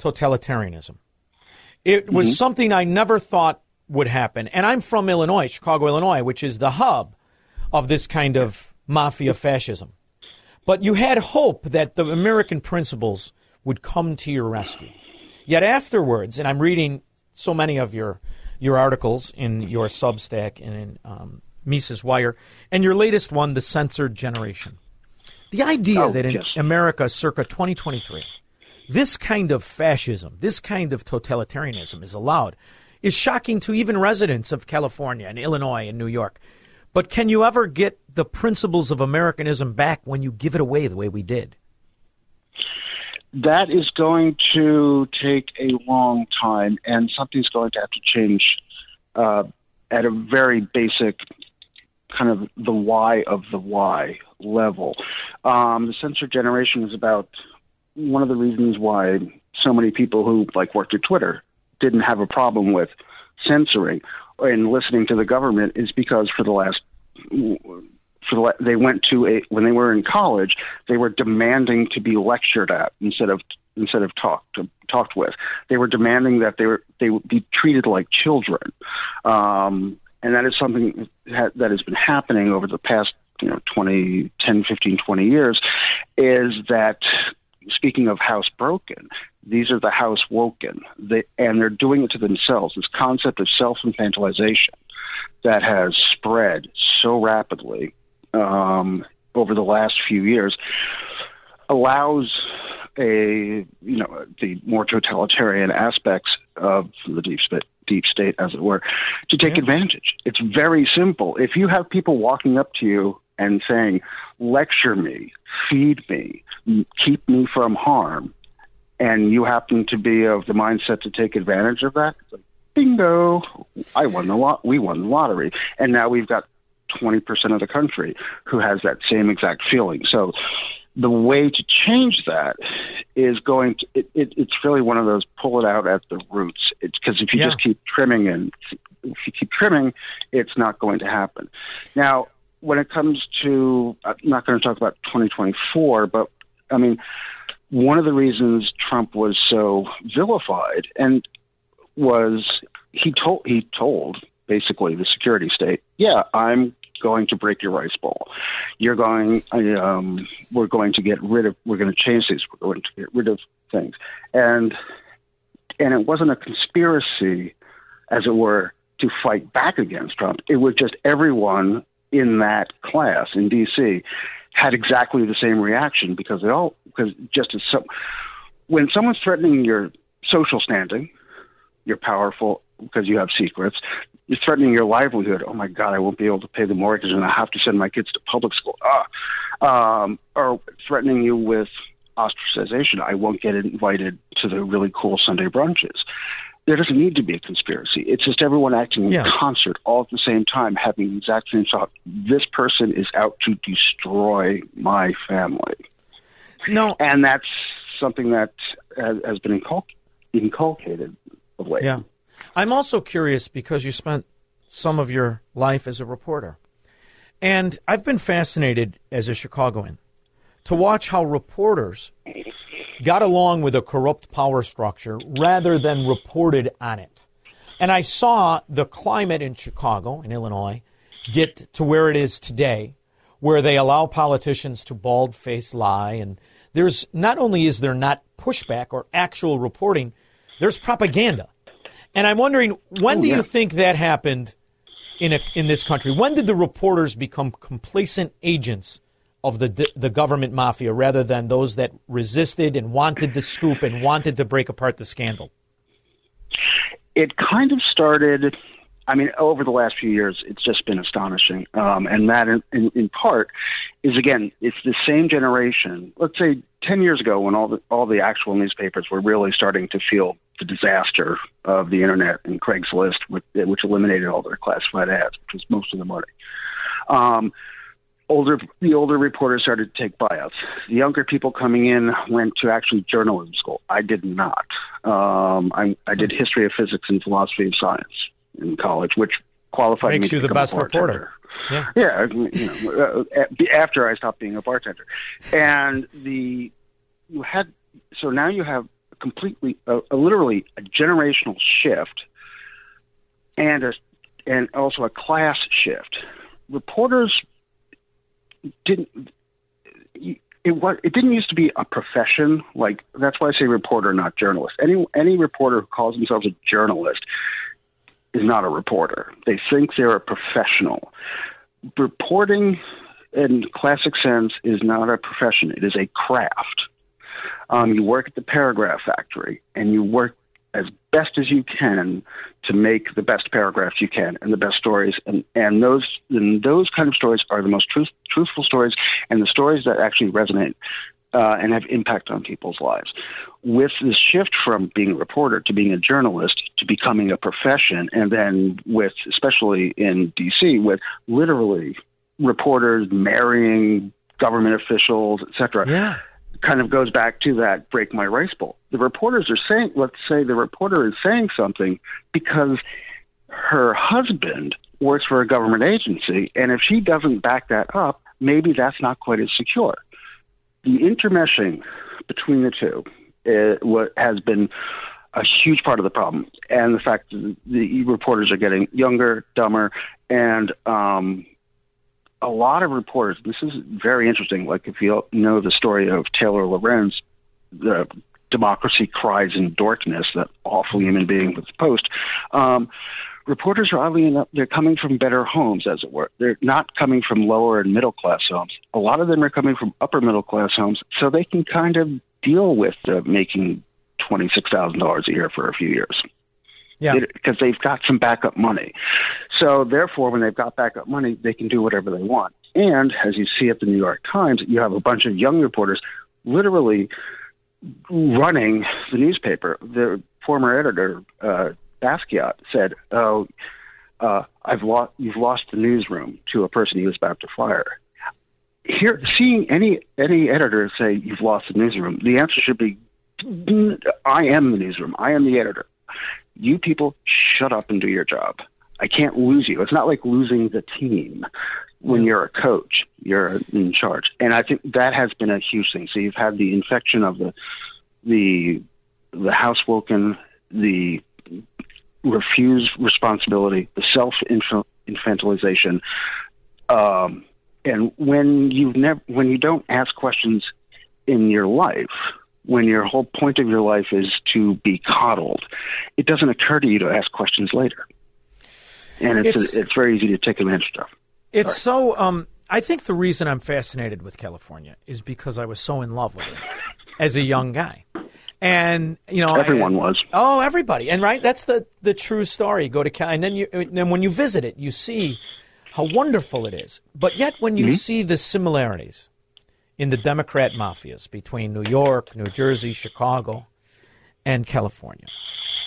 totalitarianism. It was Mhm. something I never thought would happen. And I'm from Illinois, Chicago, Illinois, which is the hub of this kind of mafia fascism. But you had hope that the American principles would come to your rescue. Yet afterwards, and I'm reading so many of your your articles in your Substack and in um, Mises Wire, and your latest one, The Censored Generation. The idea Oh, that in yes. America circa 2023, this kind of fascism, this kind of totalitarianism is allowed is shocking to even residents of California and Illinois and New York. But can you ever get the principles of Americanism back when you give it away the way we did? that is going to take a long time, and something's going to have to change uh, at a very basic kind of the why of the why level. Um, the sensor generation is about one of the reasons why so many people who like worked at Twitter didn't have a problem with censoring and listening to the government is because for the last for the, they went to a when they were in college they were demanding to be lectured at instead of instead of talked talked with they were demanding that they were they would be treated like children um, and that is something that, that has been happening over the past you know 20 10 15 20 years is that speaking of house broken these are the house woken. They, and they're doing it to themselves. This concept of self infantilization that has spread so rapidly um, over the last few years allows a you know the more totalitarian aspects of the deep state deep state as it were to take advantage. It's very simple. If you have people walking up to you and saying lecture me feed me keep me from harm and you happen to be of the mindset to take advantage of that it's like bingo i won the lot we won the lottery and now we've got 20% of the country who has that same exact feeling. So the way to change that is going to, it, it, it's really one of those pull it out at the roots. It's because if you Yeah. just keep trimming and if you keep trimming, it's not going to happen. Now, when it comes to, I'm not going to talk about 2024, but I mean, one of the reasons Trump was so vilified and was he told he told basically the security state, yeah, I'm going to break your rice bowl. You're going, um, we're going to get rid of, we're going to change these, we're going to get rid of things, and and it wasn't a conspiracy, as it were, to fight back against Trump. It was just everyone in that class in D.C. had exactly the same reaction because they all because just as so when someone's threatening your social standing, you're powerful because you have secrets. You're threatening your livelihood. Oh my God, I won't be able to pay the mortgage, and I have to send my kids to public school. Ah, um, or threatening you with ostracization. I won't get invited to the really cool Sunday brunches. There doesn't need to be a conspiracy. It's just everyone acting in concert all at the same time, having the exact same thought. This person is out to destroy my family. No, and that's something that has, has been incul- inculcated of late. Yeah. I'm also curious because you spent some of your life as a reporter. And I've been fascinated as a Chicagoan to watch how reporters got along with a corrupt power structure rather than reported on it. And I saw the climate in Chicago, in Illinois, get to where it is today, where they allow politicians to bald face lie. And there's not only is there not pushback or actual reporting, there's propaganda. And I'm wondering, when Oh, do yeah. you think that happened in a, in this country? When did the reporters become complacent agents of the the government mafia rather than those that resisted and wanted the scoop and wanted to break apart the scandal? it kind of started i mean over the last few years it's just been astonishing. Um, and that in, in, in part is again it's the same generation. Let's say 10 years ago when all the all the actual newspapers were really starting to feel the disaster of the internet and craigslist which, which eliminated all their classified ads which was most of the money. Um, older the older reporters started to take buyouts. The younger people coming in went to actually journalism school. I did not. Um, I, I did history of physics and philosophy of science in college, which qualified Makes me you to the best reporter. Yeah. Yeah, you know, uh, after I stopped being a bartender, and the you had so now you have a completely, a, a literally a generational shift, and a and also a class shift. Reporters didn't it was it didn't used to be a profession like that's why I say reporter not journalist. Any any reporter who calls themselves a journalist is not a reporter. They think they're a professional. Reporting in classic sense is not a profession. It is a craft. Um, you work at the paragraph factory and you work as best as you can to make the best paragraphs you can and the best stories and and those and those kind of stories are the most truth, truthful stories and the stories that actually resonate uh, and have impact on people's lives. With the shift from being a reporter to being a journalist to becoming a profession, and then with especially in DC with literally reporters marrying government officials, etc. Yeah kind of goes back to that break my rice bowl. The reporters are saying, let's say the reporter is saying something because her husband works for a government agency, and if she doesn't back that up, maybe that's not quite as secure. The intermeshing between the two uh, what has been a huge part of the problem, and the fact that the reporters are getting younger, dumber, and um, a lot of reporters, this is very interesting. Like if you know the story of Taylor Lorenz, the democracy cries in darkness, that awful human being with the post. Um, reporters are oddly enough, they're coming from better homes, as it were. They're not coming from lower and middle class homes. A lot of them are coming from upper middle class homes, so they can kind of deal with uh, making twenty six thousand dollars a year for a few years Yeah. because they've got some backup money. So therefore, when they've got backup money, they can do whatever they want. And as you see at the New York Times, you have a bunch of young reporters literally running the newspaper. The former editor uh, Basquiat said, "Oh, uh, "I've lost, you've lost the newsroom" to a person he was about to fire. Here, seeing any any editor say you've lost the newsroom, the answer should be, "I am the newsroom. I am the editor. You people, shut up and do your job. I can't lose you. It's not like losing the team." when you're a coach, you're in charge. And I think that has been a huge thing. So you've had the infection of the the the housewoken, the refused responsibility, the self infantilization, um, and when you've never when you don't ask questions in your life, when your whole point of your life is to be coddled, it doesn't occur to you to ask questions later. And it's It's- it's, very easy to take advantage of. It's so. Um, I think the reason I'm fascinated with California is because I was so in love with it as a young guy, and you know, Everyone I- was. Oh, everybody, and right, that's the the true story. Go to Cal, and then you, and then when you visit it, you see how wonderful it is. But yet, when you Mhm. see the similarities in the Democrat mafias between New York, New Jersey, Chicago, and California,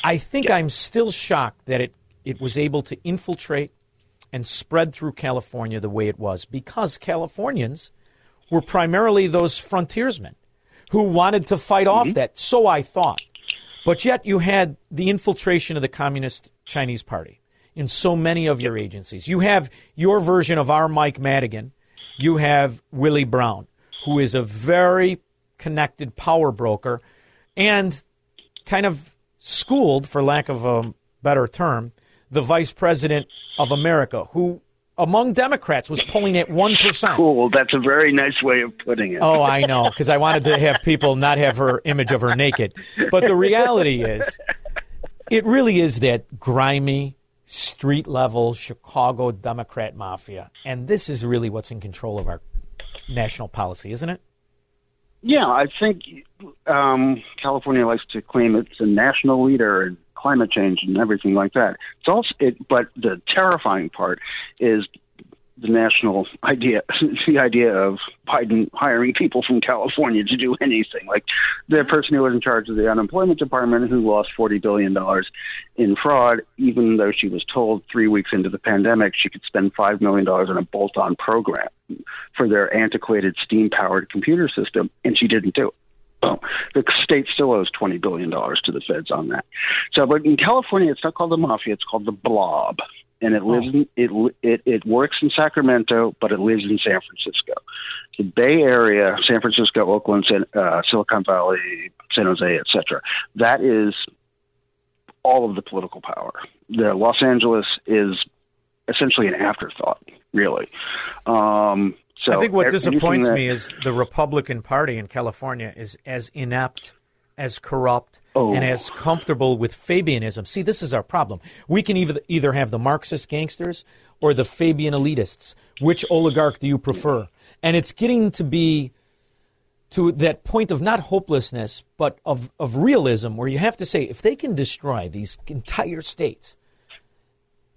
I think I'm still shocked that it it was able to infiltrate and spread through California the way it was because Californians were primarily those frontiersmen who wanted to fight off mm-hmm. that. So I thought. But yet you had the infiltration of the Communist Chinese Party in so many of your agencies. You have your version of our Mike Madigan. You have Willie Brown, who is a very connected power broker and kind of schooled, for lack of a better term, the vice president of America, who among Democrats was pulling at 1%. Cool. That's a very nice way of putting it. Oh, I know, because I wanted to have people not have her image of her naked. But the reality is, it really is that grimy, street level Chicago Democrat mafia. And this is really what's in control of our national policy, isn't it? Yeah, I think um, California likes to claim it's a national leader in climate change and everything like that. It's also, it, but the terrifying part is the national idea, the idea of Biden hiring people from California to do anything. Like the person who was in charge of the unemployment department who lost forty billion dollars in fraud, even though she was told three weeks into the pandemic she could spend five million dollars on a bolt-on program for their antiquated steam-powered computer system, and she didn't do it. Boom. The state still owes twenty billion dollars to the feds on that. So, but in California, it's not called the mafia; it's called the blob, and it lives in it. It it works in Sacramento, but it lives in San Francisco. The Bay Area, San Francisco, Oakland, San, uh, Silicon Valley, San Jose, etc. That is all of the political power. The Los Angeles is essentially an afterthought, really. Um, so I think what disappoints that- me is the Republican Party in California is as inept, as corrupt, Oh. and as comfortable with Fabianism. See, this is our problem. We can either either have the Marxist gangsters or the Fabian elitists. Which oligarch do you prefer? And it's getting to be to that point of not hopelessness, but of, of realism, where you have to say, if they can destroy these entire states,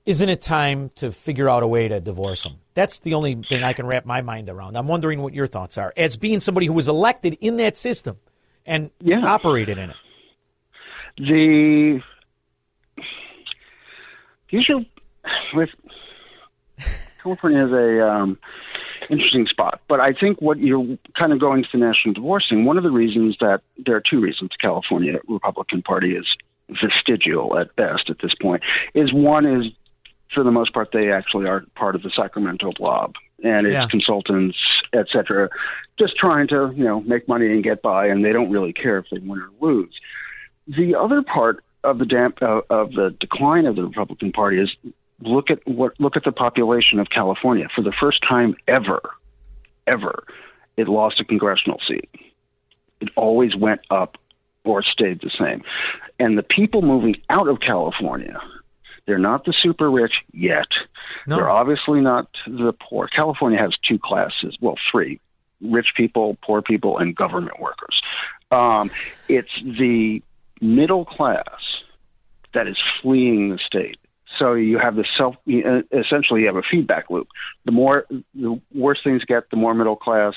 isn't it time to figure out a way to divorce them? That's the only thing I can wrap my mind around. I'm wondering what your thoughts are as being somebody who was elected in that system and operated in it. the usually with California is a um, interesting spot, but I think what you're kind of going to the national divorcing. One of the reasons that there are two reasons the California Republican Party is vestigial at best at this point is one is for the most part they actually are part of the Sacramento blob and its Yeah. consultants, et cetera, just trying to you know make money and get by, and they don't really care if they win or lose. The other part of the damp uh, of the decline of the Republican Party is look at what look at the population of California. For the first time ever, ever, it lost a congressional seat. It always went up or stayed the same. And the people moving out of California, they're not the super rich yet. They're obviously not the poor. California has two classes, well, three rich people, poor people, and government workers. Um, it's the middle class that is fleeing the state. So you have the self. uh, Essentially, you have a feedback loop. The more, the worse things get, the more middle class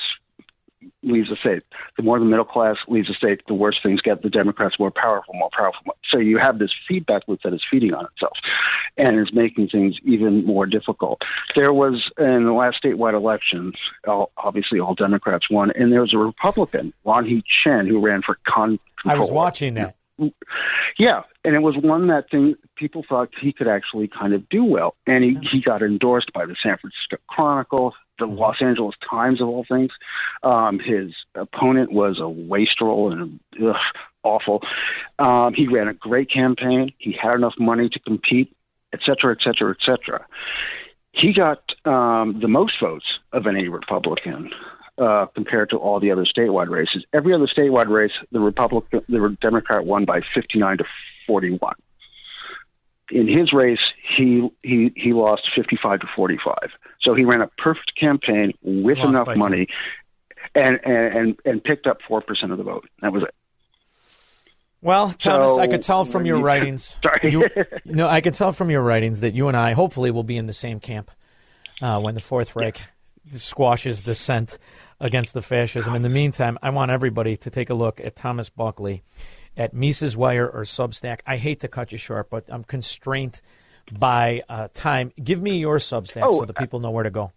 leaves the state. The more the middle class leaves the state, the worse things get. The Democrats more powerful, more powerful. So you have this feedback loop that is feeding on itself, and is making things even more difficult. There was in the last statewide elections, all, obviously all Democrats won, and there was a Republican, Lanhee Chen, who ran for con. I was watching that. Yeah, and it was one that thing people thought he could actually kind of do well, and he he got endorsed by the San Francisco Chronicle, the Los Angeles Times of all things. Um, his opponent was a wastrel and ugh, awful. Um, he ran a great campaign. He had enough money to compete, et cetera, et cetera, et cetera. He got um, the most votes of any Republican uh, compared to all the other statewide races. Every other statewide race, the Republican, the Democrat won by 59 to 41. In his race, he he he lost 55 to 45. So he ran a perfect campaign with Lost enough money, and, and and and picked up four percent of the vote. That was it. Well, Thomas, So, I could tell from your you- writings. Sorry. You, no, I could tell from your writings that you and I hopefully will be in the same camp uh, when the Fourth Reich squashes dissent against the fascism. In the meantime, I want everybody to take a look at Thomas Buckley at Mises Wire or Substack. I hate to cut you short, but I'm constrained by uh, time. Give me your Substack Oh, so the people know where to go.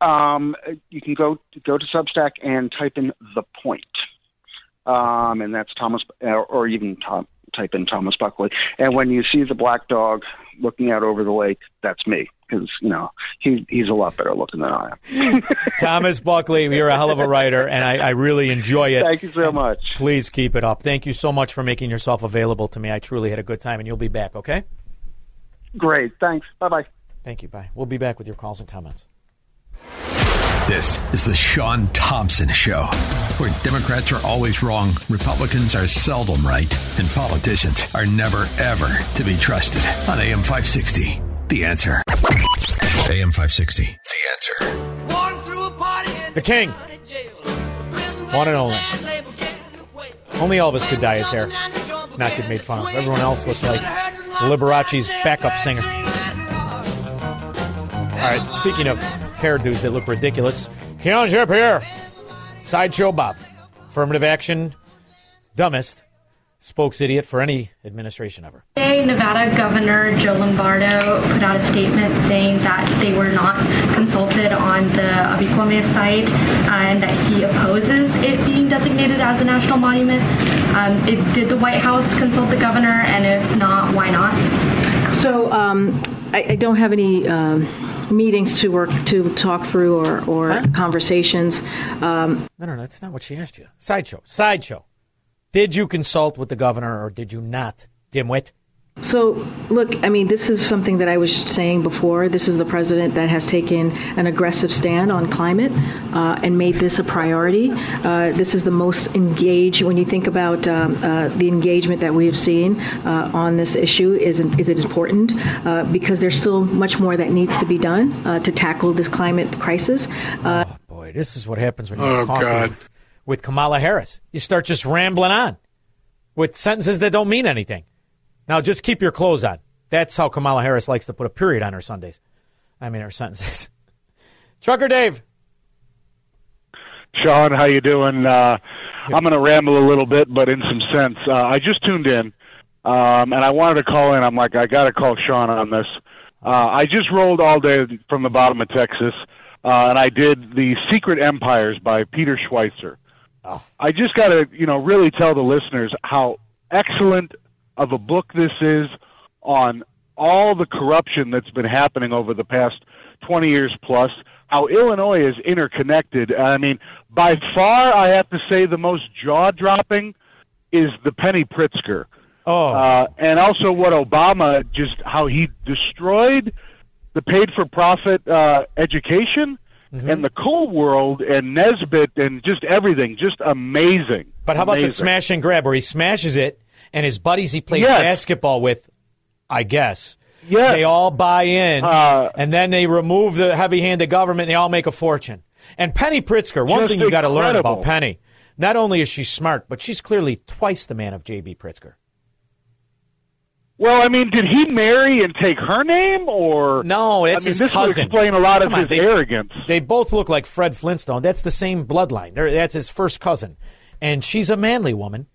Um, you can go go to Substack and type in the point, um, and that's Thomas, or, or even Tom, type in Thomas Buckley. And when you see the black dog looking out over the lake, that's me because you know he he's a lot better looking than I am. Thomas Buckley, you're a hell of a writer, and I, I really enjoy it. Thank you so much. Please keep it up. Thank you so much for making yourself available to me. I truly had a good time, and you'll be back, okay? Great, thanks. Bye bye. Thank you. Bye. We'll be back with your calls and comments. This is the Shaun Thompson Show, where Democrats are always wrong, Republicans are seldom right, and politicians are never, ever to be trusted. On AM 560, The Answer. AM 560, The Answer. The King. One and only. Only Elvis could dye his hair, not get made fun of. Everyone else looks like Liberace's backup singer. All right, speaking of hairdos that look ridiculous, Keon Pierre, Sideshow Bob, affirmative action, dumbest, spokes idiot for any administration ever. Today, Nevada Governor Joe Lombardo put out a statement saying that they were not consulted on the Avi Kwa Ame site uh, and that he opposes it being designated as a national monument. Um, it, did the White House consult the governor, and if not, why not? So um, I, I don't have any um, meetings to work to talk through or, or conversations. Um, No, no, that's not what she asked you. Sideshow. Sideshow. Did you consult with the governor or did you not, dimwit? So, look, I mean, this is something that I was saying before. This is the president that has taken an aggressive stand on climate uh, and made this a priority. Uh, this is the most engaged, when you think about um, uh, the engagement that we have seen uh, on this issue, is, is it important uh, because there's still much more that needs to be done uh, to tackle this climate crisis. Uh, Boy, this is what happens when you're Oh, God. with Kamala Harris. You start just rambling on with sentences that don't mean anything. Now, just keep your clothes on. That's how Kamala Harris likes to put a period on her Sundays. I mean, her sentences. Trucker Dave. Shaun, how you doing? Uh, I'm going to ramble a little bit, but in some sense. Uh, I just tuned in, um, and I wanted to call in. I'm like, I got to call Shaun on this. Uh, I just rolled all day from the bottom of Texas, uh, and I did the Secret Empires by Peter Schweizer. I just got to, you know, really tell the listeners how excellent of a book this is on all the corruption that's been happening over the past 20 years plus, how Illinois is interconnected. I mean, by far, I have to say the most jaw dropping is the Penny Pritzker. Oh. Uh, and also what Obama just, how he destroyed the paid for profit uh, education and the coal world and Nesbitt and just everything. Just amazing. But how about the smash and grab where he smashes it and his buddies he plays Yes. basketball with, I guess. Yes. They all buy in, Uh, and then they remove the heavy handed government and they all make a fortune. And Penny Pritzker, one thing you got to learn about Penny, not only is she smart, but she's clearly twice the man of J.B. Pritzker. Well, I mean, did he marry and take her name, or no? It's I mean, his this cousin. would explain a lot Come of on, his they- arrogance. They both look like Fred Flintstone. That's the same bloodline. They're, that's his first cousin, and she's a manly woman.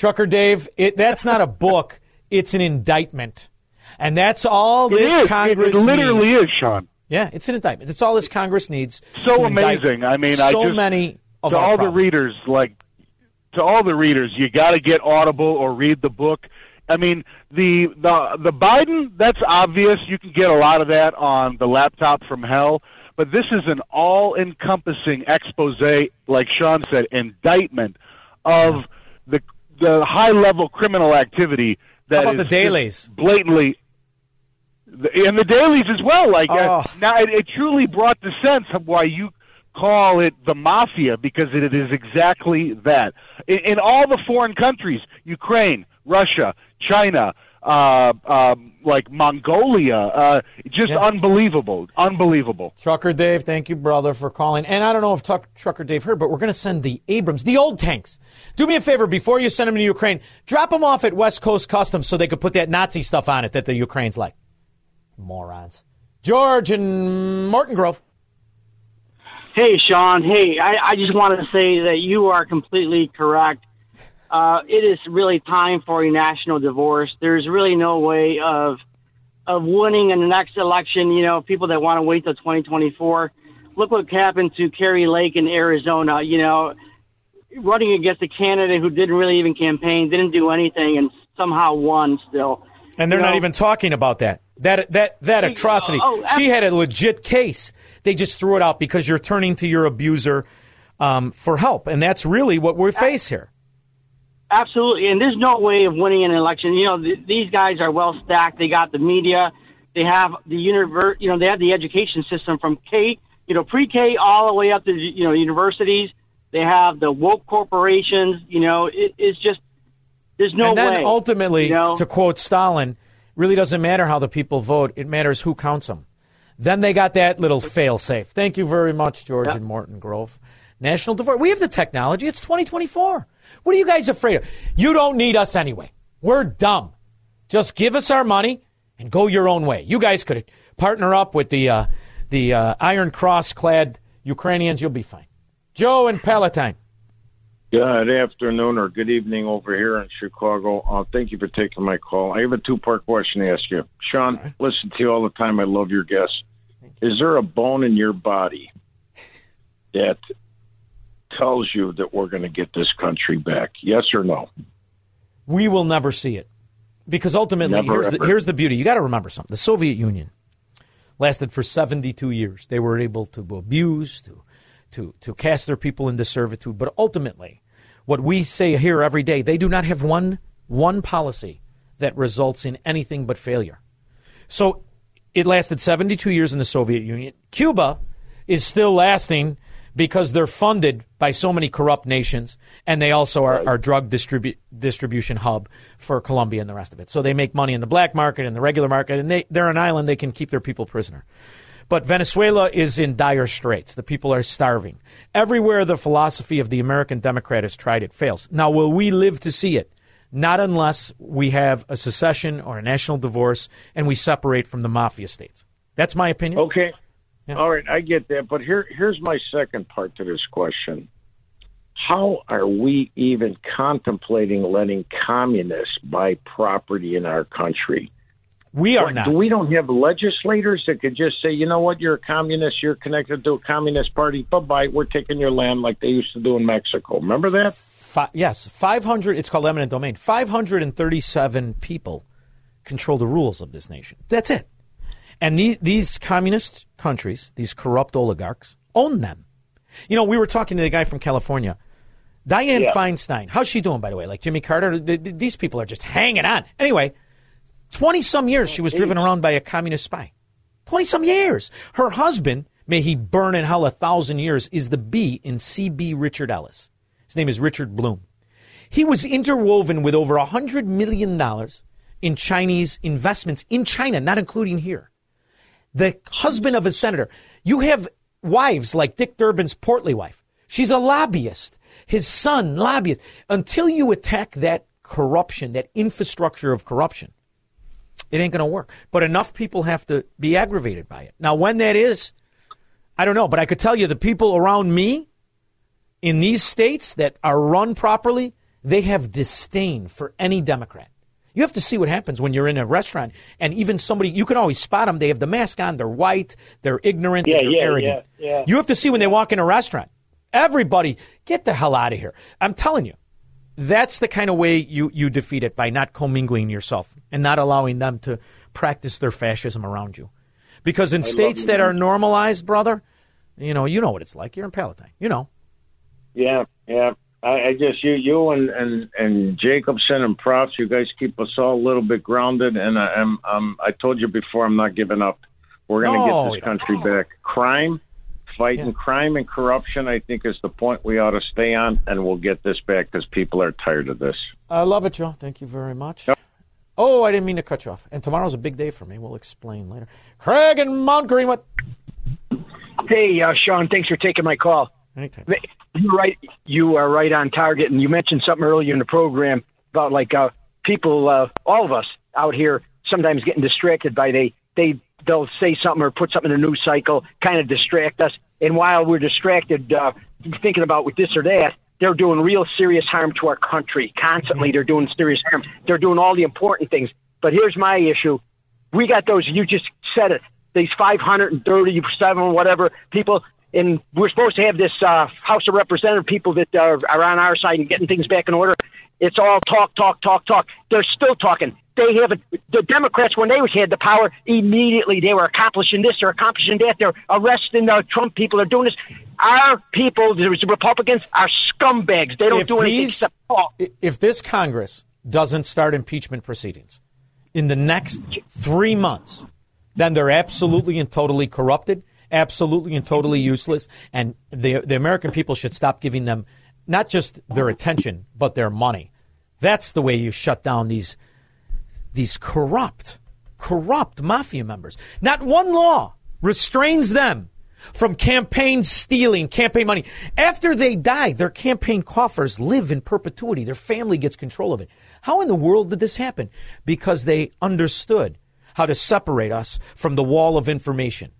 Trucker Dave, it, that's not a book; it's an indictment, and that's all It this is. Congress. it literally needs. is, Shaun. Yeah, it's an indictment. That's all this Congress needs. So amazing. I mean, so I just, many of to our all the readers, like to all the readers, you got to get Audible or read the book. I mean, the the the Biden, that's obvious. You can get a lot of that on the laptop from hell. But this is an all-encompassing expose, like Shaun said, indictment of the the high-level criminal activity that about is the Daleys? blatantly and the Daleys as well. Like uh, Oh. now, it, it truly brought the sense of why you call it the mafia because it is exactly that. In, in all the foreign countries, Ukraine, Russia, China, uh, um, like Mongolia, uh, just unbelievable, unbelievable. Trucker Dave, thank you, brother, for calling. And I don't know if Tuck, Trucker Dave heard, but we're going to send the Abrams, the old tanks. Do me a favor before you send them to Ukraine, drop them off at West Coast Customs so they could put that Nazi stuff on it that the Ukrainians like. Morons. George and Morton Grove. Hey, Shaun. Hey, I, I just want to say that you are completely correct. Uh, it is really time for a national divorce. There's really no way of of winning in the next election. You know, people that want to wait till 2024. Look what happened to Kari Lake in Arizona. You know, running against a candidate who didn't really even campaign, didn't do anything, and somehow won still. And they're You not know, even talking about that. That that that atrocity. oh, she had a legit case. They just threw it out because you're turning to your abuser um, for help, and that's really what we face here. Absolutely, and there's no way of winning an election. You know, th- these guys are well stacked. They got the media, they have the univer- you know, they have the education system from K, you know, pre-K all the way up to you know universities. They have the woke corporations. You know, it, it's just there's no and then way. ultimately, you know? to quote Stalin, really doesn't matter how the people vote. It matters who counts them. Then they got that little fail safe. Thank you very much, George and Morton Grove. National divorce. We have the technology. It's 2024. What are you guys afraid of? You don't need us anyway. We're dumb. Just give us our money and go your own way. You guys could partner up with the uh, the uh, Iron Cross clad Ukrainians. You'll be fine. Joe and Palatine. Good afternoon or good evening over here in Chicago. Uh, thank you for taking my call. I have a two part question to ask you. Shaun, listen to you all the time. I love your guests. Is there a bone in your body that tells you that we're going to get this country back? Yes or no? we will never see it. Because ultimately Never, here's, the, here's the beauty. You got to remember something. The soviet union lasted for 72 years. They were able to abuse to, to, to cast their people into servitude. But ultimately what we say here every day they do not have one one policy that results in anything but failure. So it lasted 72 years in the soviet union. Cuba is still lasting because they're funded by so many corrupt nations, and they also are, are drug distribu- distribution hub for Colombia and the rest of it. So they make money in the black market and the regular market, and they, they're an island. They can keep their people prisoner. But Venezuela is in dire straits. The people are starving. Everywhere the philosophy of the American Democrat has tried, it fails. Now, will we live to see it? Not unless we have a secession or a national divorce and we separate from the mafia states. That's my opinion. Okay. All right, I get that. But here, here's my second part to this question. How are we even contemplating letting communists buy property in our country? We are not. We don't have legislators that could just say, you know what, you're a communist, you're connected to a communist party, bye bye, we're taking your land like they used to do in Mexico. Remember that? Fi- yes, 500, it's called eminent domain. 537 people control the rules of this nation. That's it. And the, these communist countries, these corrupt oligarchs, own them. You know, we were talking to the guy from California, Diane Yeah. Feinstein. How's she doing, by the way? Like Jimmy Carter? Th- th- These people are just hanging on. Anyway, 20 some years she was driven around by a communist spy. 20 some years. Her husband, may he burn in hell a thousand years, is the B in CB Richard Ellis. His name is Richard Blum. He was interwoven with over $100 million in Chinese investments in China, not including here. The husband of a senator. You have wives like Dick Durbin's portly wife. She's a lobbyist. His son, lobbyist. Until you attack that corruption, that infrastructure of corruption, It ain't going to work. But enough people have to be aggravated by it. Now, when that is, I don't know. But I could tell you the people around me in these states that are run properly, they have disdain for any Democrat. You have to see what happens when you're in a restaurant and even somebody, you can always spot them. They have the mask on, they're white, they're ignorant, Yeah, they're yeah, arrogant. yeah, yeah. You have to see when they walk in a restaurant. Everybody, get the hell out of here. I'm telling you, that's the kind of way you, you defeat it by not commingling yourself and not allowing them to practice their fascism around you. Because in I states that are normalized, brother, you know, you know what it's like. You're in Palatine. You know. Yeah, yeah. I, I just you you and, and and Jacobson and Proft, you guys keep us all a little bit grounded. And I, I'm um I told you before, I'm not giving up. We're going to No, get this country back. Crime, fighting crime and corruption, I think is the point we ought to stay on, and we'll get this back because people are tired of this. I love it, Joe. Thank you very much. Oh, I didn't mean to cut you off. And tomorrow's a big day for me. We'll explain later. Craig and Mount Greenwood. Hey, uh, Shaun, thanks for taking my call. Anytime. You're right. You are right on target, and you mentioned something earlier in the program about like uh, people, uh, all of us out here, sometimes getting distracted by they they they'll say something or put something in the news cycle, kind of distract us. And while we're distracted, uh, thinking about with this or that, they're doing real serious harm to our country. Constantly, they're doing serious harm. They're doing all the important things. But here's my issue: we got those. You just said it. These 537 whatever people, and we're supposed to have this uh, House of Representative people that are, are on our side and getting things back in order. It's all talk, talk, talk, talk. They're still talking. They haven't. The Democrats, when they had the power, immediately they were accomplishing this, they're accomplishing that. They're arresting the Trump people. They're doing this. Our people, the Republicans, are scumbags. They don't If do anything these- except talk. If this Congress doesn't start impeachment proceedings in the next three months, then they're absolutely and totally corrupted, absolutely and totally useless, and the the American people should stop giving them not just their attention but their money. That's the way you shut down these these corrupt, corrupt mafia members. Not one law restrains them from campaign stealing, campaign money. After they die, their campaign coffers live in perpetuity. Their family gets control of it. How in the world did this happen? Because they understood how to separate us from the wall of information.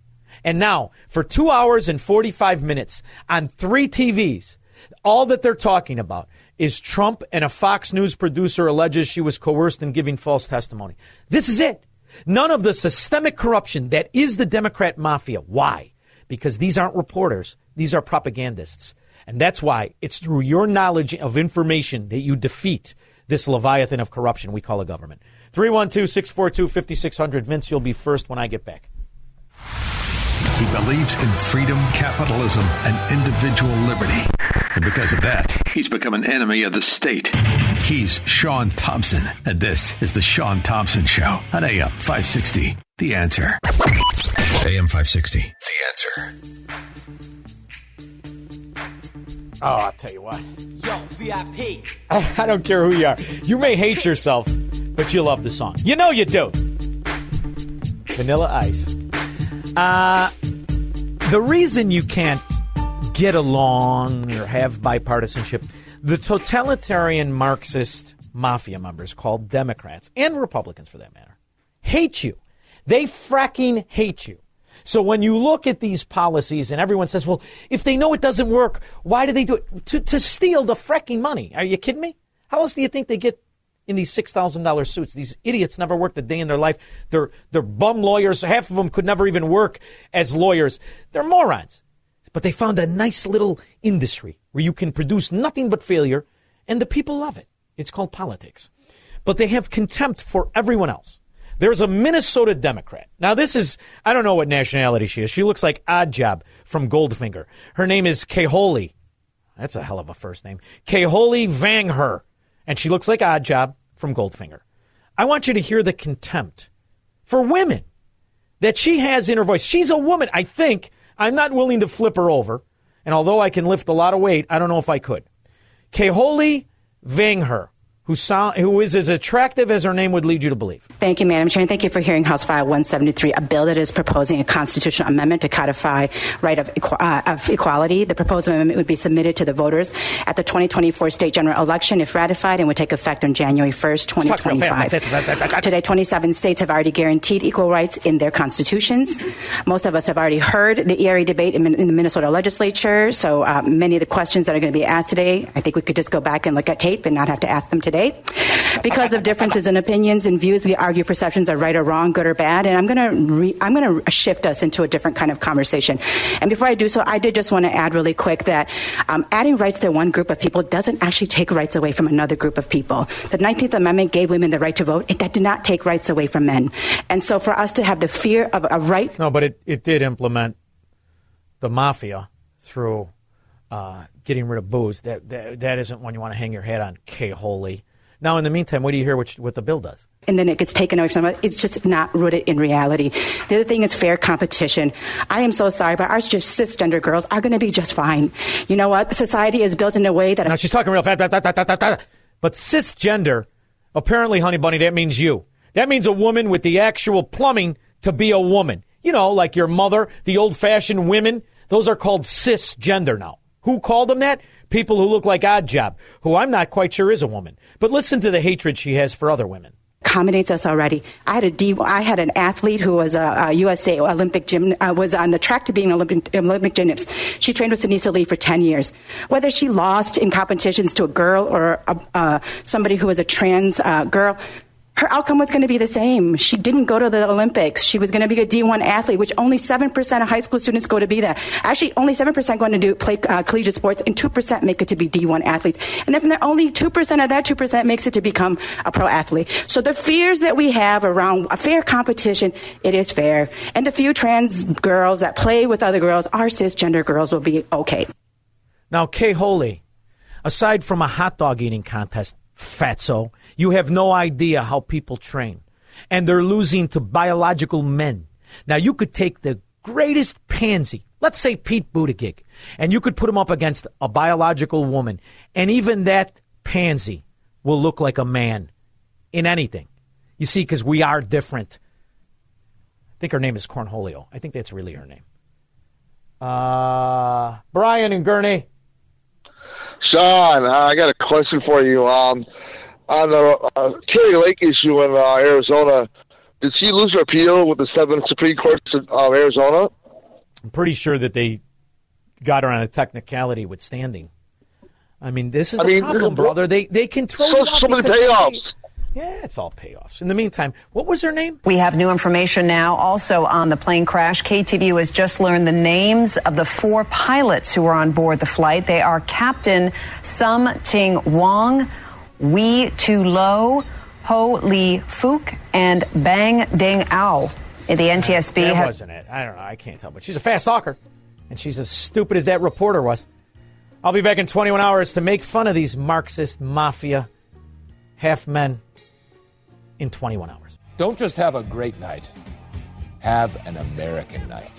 And now, for two hours and 45 minutes on three TVs, all that they're talking about is Trump and a Fox News producer alleges she was coerced in giving false testimony. This is it. None of the systemic corruption that is the Democrat mafia. Why? Because these aren't reporters, these are propagandists. And that's why it's through your knowledge of information that you defeat this leviathan of corruption we call a government. 312 642 5600. Vince, you'll be first when I get back. He believes in freedom, capitalism, and individual liberty. And because of that, he's become an enemy of the state. He's Shaun Thompson, and this is The Shaun Thompson Show on AM 560. The answer. AM 560. The answer. Oh, I'll tell you what. Yo, VIP. I, I don't care who you are. You may hate yourself, but you love the song. You know you do. Vanilla Ice. Uh, the reason you can't get along or have bipartisanship, the totalitarian Marxist mafia members called Democrats and Republicans for that matter hate you. They fracking hate you. So when you look at these policies and everyone says, well, if they know it doesn't work, why do they do it? To, to steal the fracking money. Are you kidding me? How else do you think they get in these $6,000 suits? These idiots never worked a day in their life. They're, they're bum lawyers. Half of them could never even work as lawyers. They're morons. But they found a nice little industry where you can produce nothing but failure and the people love it. It's called politics. But they have contempt for everyone else. There's a Minnesota Democrat. Now, this is, I don't know what nationality she is. She looks like Oddjob from Goldfinger. Her name is Kaholi. That's a hell of a first name. Kaholi Vang Her. And she looks like Oddjob from Goldfinger. I want you to hear the contempt for women that she has in her voice. She's a woman. I think I'm not willing to flip her over. And although I can lift a lot of weight, I don't know if I could. Kaholi Vang Her who, sound, who is as attractive as her name would lead you to believe. Thank you, Madam Chair, and thank you for hearing House File 173, a bill that is proposing a constitutional amendment to codify right of, uh, of equality. The proposed amendment would be submitted to the voters at the 2024 state general election if ratified and would take effect on January 1st, 2025. Today, 27 states have already guaranteed equal rights in their constitutions. Most of us have already heard the ERA debate in, in the Minnesota legislature, so uh, many of the questions that are going to be asked today, I think we could just go back and look at tape and not have to ask them today. Because of differences in opinions and views, we argue perceptions are right or wrong, good or bad, and I'm going to re- I'm going to shift us into a different kind of conversation. And before I do so, I did just want to add really quick that um, adding rights to one group of people doesn't actually take rights away from another group of people. The 19th Amendment gave women the right to vote. It that did not take rights away from men. And so for us to have the fear of a right No, but it, it did implement the mafia through uh, getting rid of booze. That, that that isn't one you want to hang your hat on, K. Holy. Now, in the meantime, what do you hear what, what the bill does? and then it gets taken away from. It's just not rooted in reality. The other thing is fair competition. I am so sorry, but our just cisgender girls are going to be just fine. You know what? Society is built in a way that. Now, she's talking real fast. But cisgender, apparently, honey bunny, that means you. That means a woman with the actual plumbing to be a woman. You know, like your mother, the old fashioned women. Those are called cisgender now. Who called them that? People who look like Oddjob, who I'm not quite sure is a woman. But listen to the hatred she has for other women. accommodates us already. I had a D. I had an athlete who was a, a USA Olympic gym uh, was on the track to being Olympic, Olympic gymnast. She trained with Sunisa Lee for ten years. Whether she lost in competitions to a girl or a, uh, somebody who was a trans uh, girl. Her outcome was going to be the same. She didn't go to the Olympics. She was going to be a D1 athlete, which only 7% of high school students go to be that. Actually, only 7% going to do play uh, collegiate sports, and 2% make it to be D1 athletes. And then only 2% of that 2% makes it to become a pro athlete. So the fears that we have around a fair competition, it is fair. And the few trans girls that play with other girls, our cisgender girls will be okay. Now, Kay Holy, aside from a hot dog eating contest, fatso, you have no idea how people train. And they're losing to biological men. Now, you could take the greatest pansy, let's say Pete Buttigieg, and you could put him up against a biological woman, and even that pansy will look like a man in anything. You see, because we are different. I think her name is Cornholio. I think that's really her name. Uh, Brian and Gurnee. Shaun, I got a question for you. Um, on the uh, Kari Lake issue in uh, Arizona, did she lose her appeal with the seven Supreme Courts of uh, Arizona? I'm pretty sure that they got her on a technicality with standing. I mean, this is I the mean, problem, brother. They they can throw So- you out so many because they payoffs. Yeah, it's all payoffs. In the meantime, what was her name? We have new information now also on the plane crash. KTVU has just learned the names of the four pilots who were on board the flight. They are Captain Sum Ting Wong, Wee Too Low, Ho Lee Fook, and Bang Ding Ao. In the NTSB That has. wasn't it. I don't know. I can't tell. But she's a fast talker, and she's as stupid as that reporter was. I'll be back in 21 hours to make fun of these Marxist mafia half men in 21 hours. Don't just have a great night, have an American night.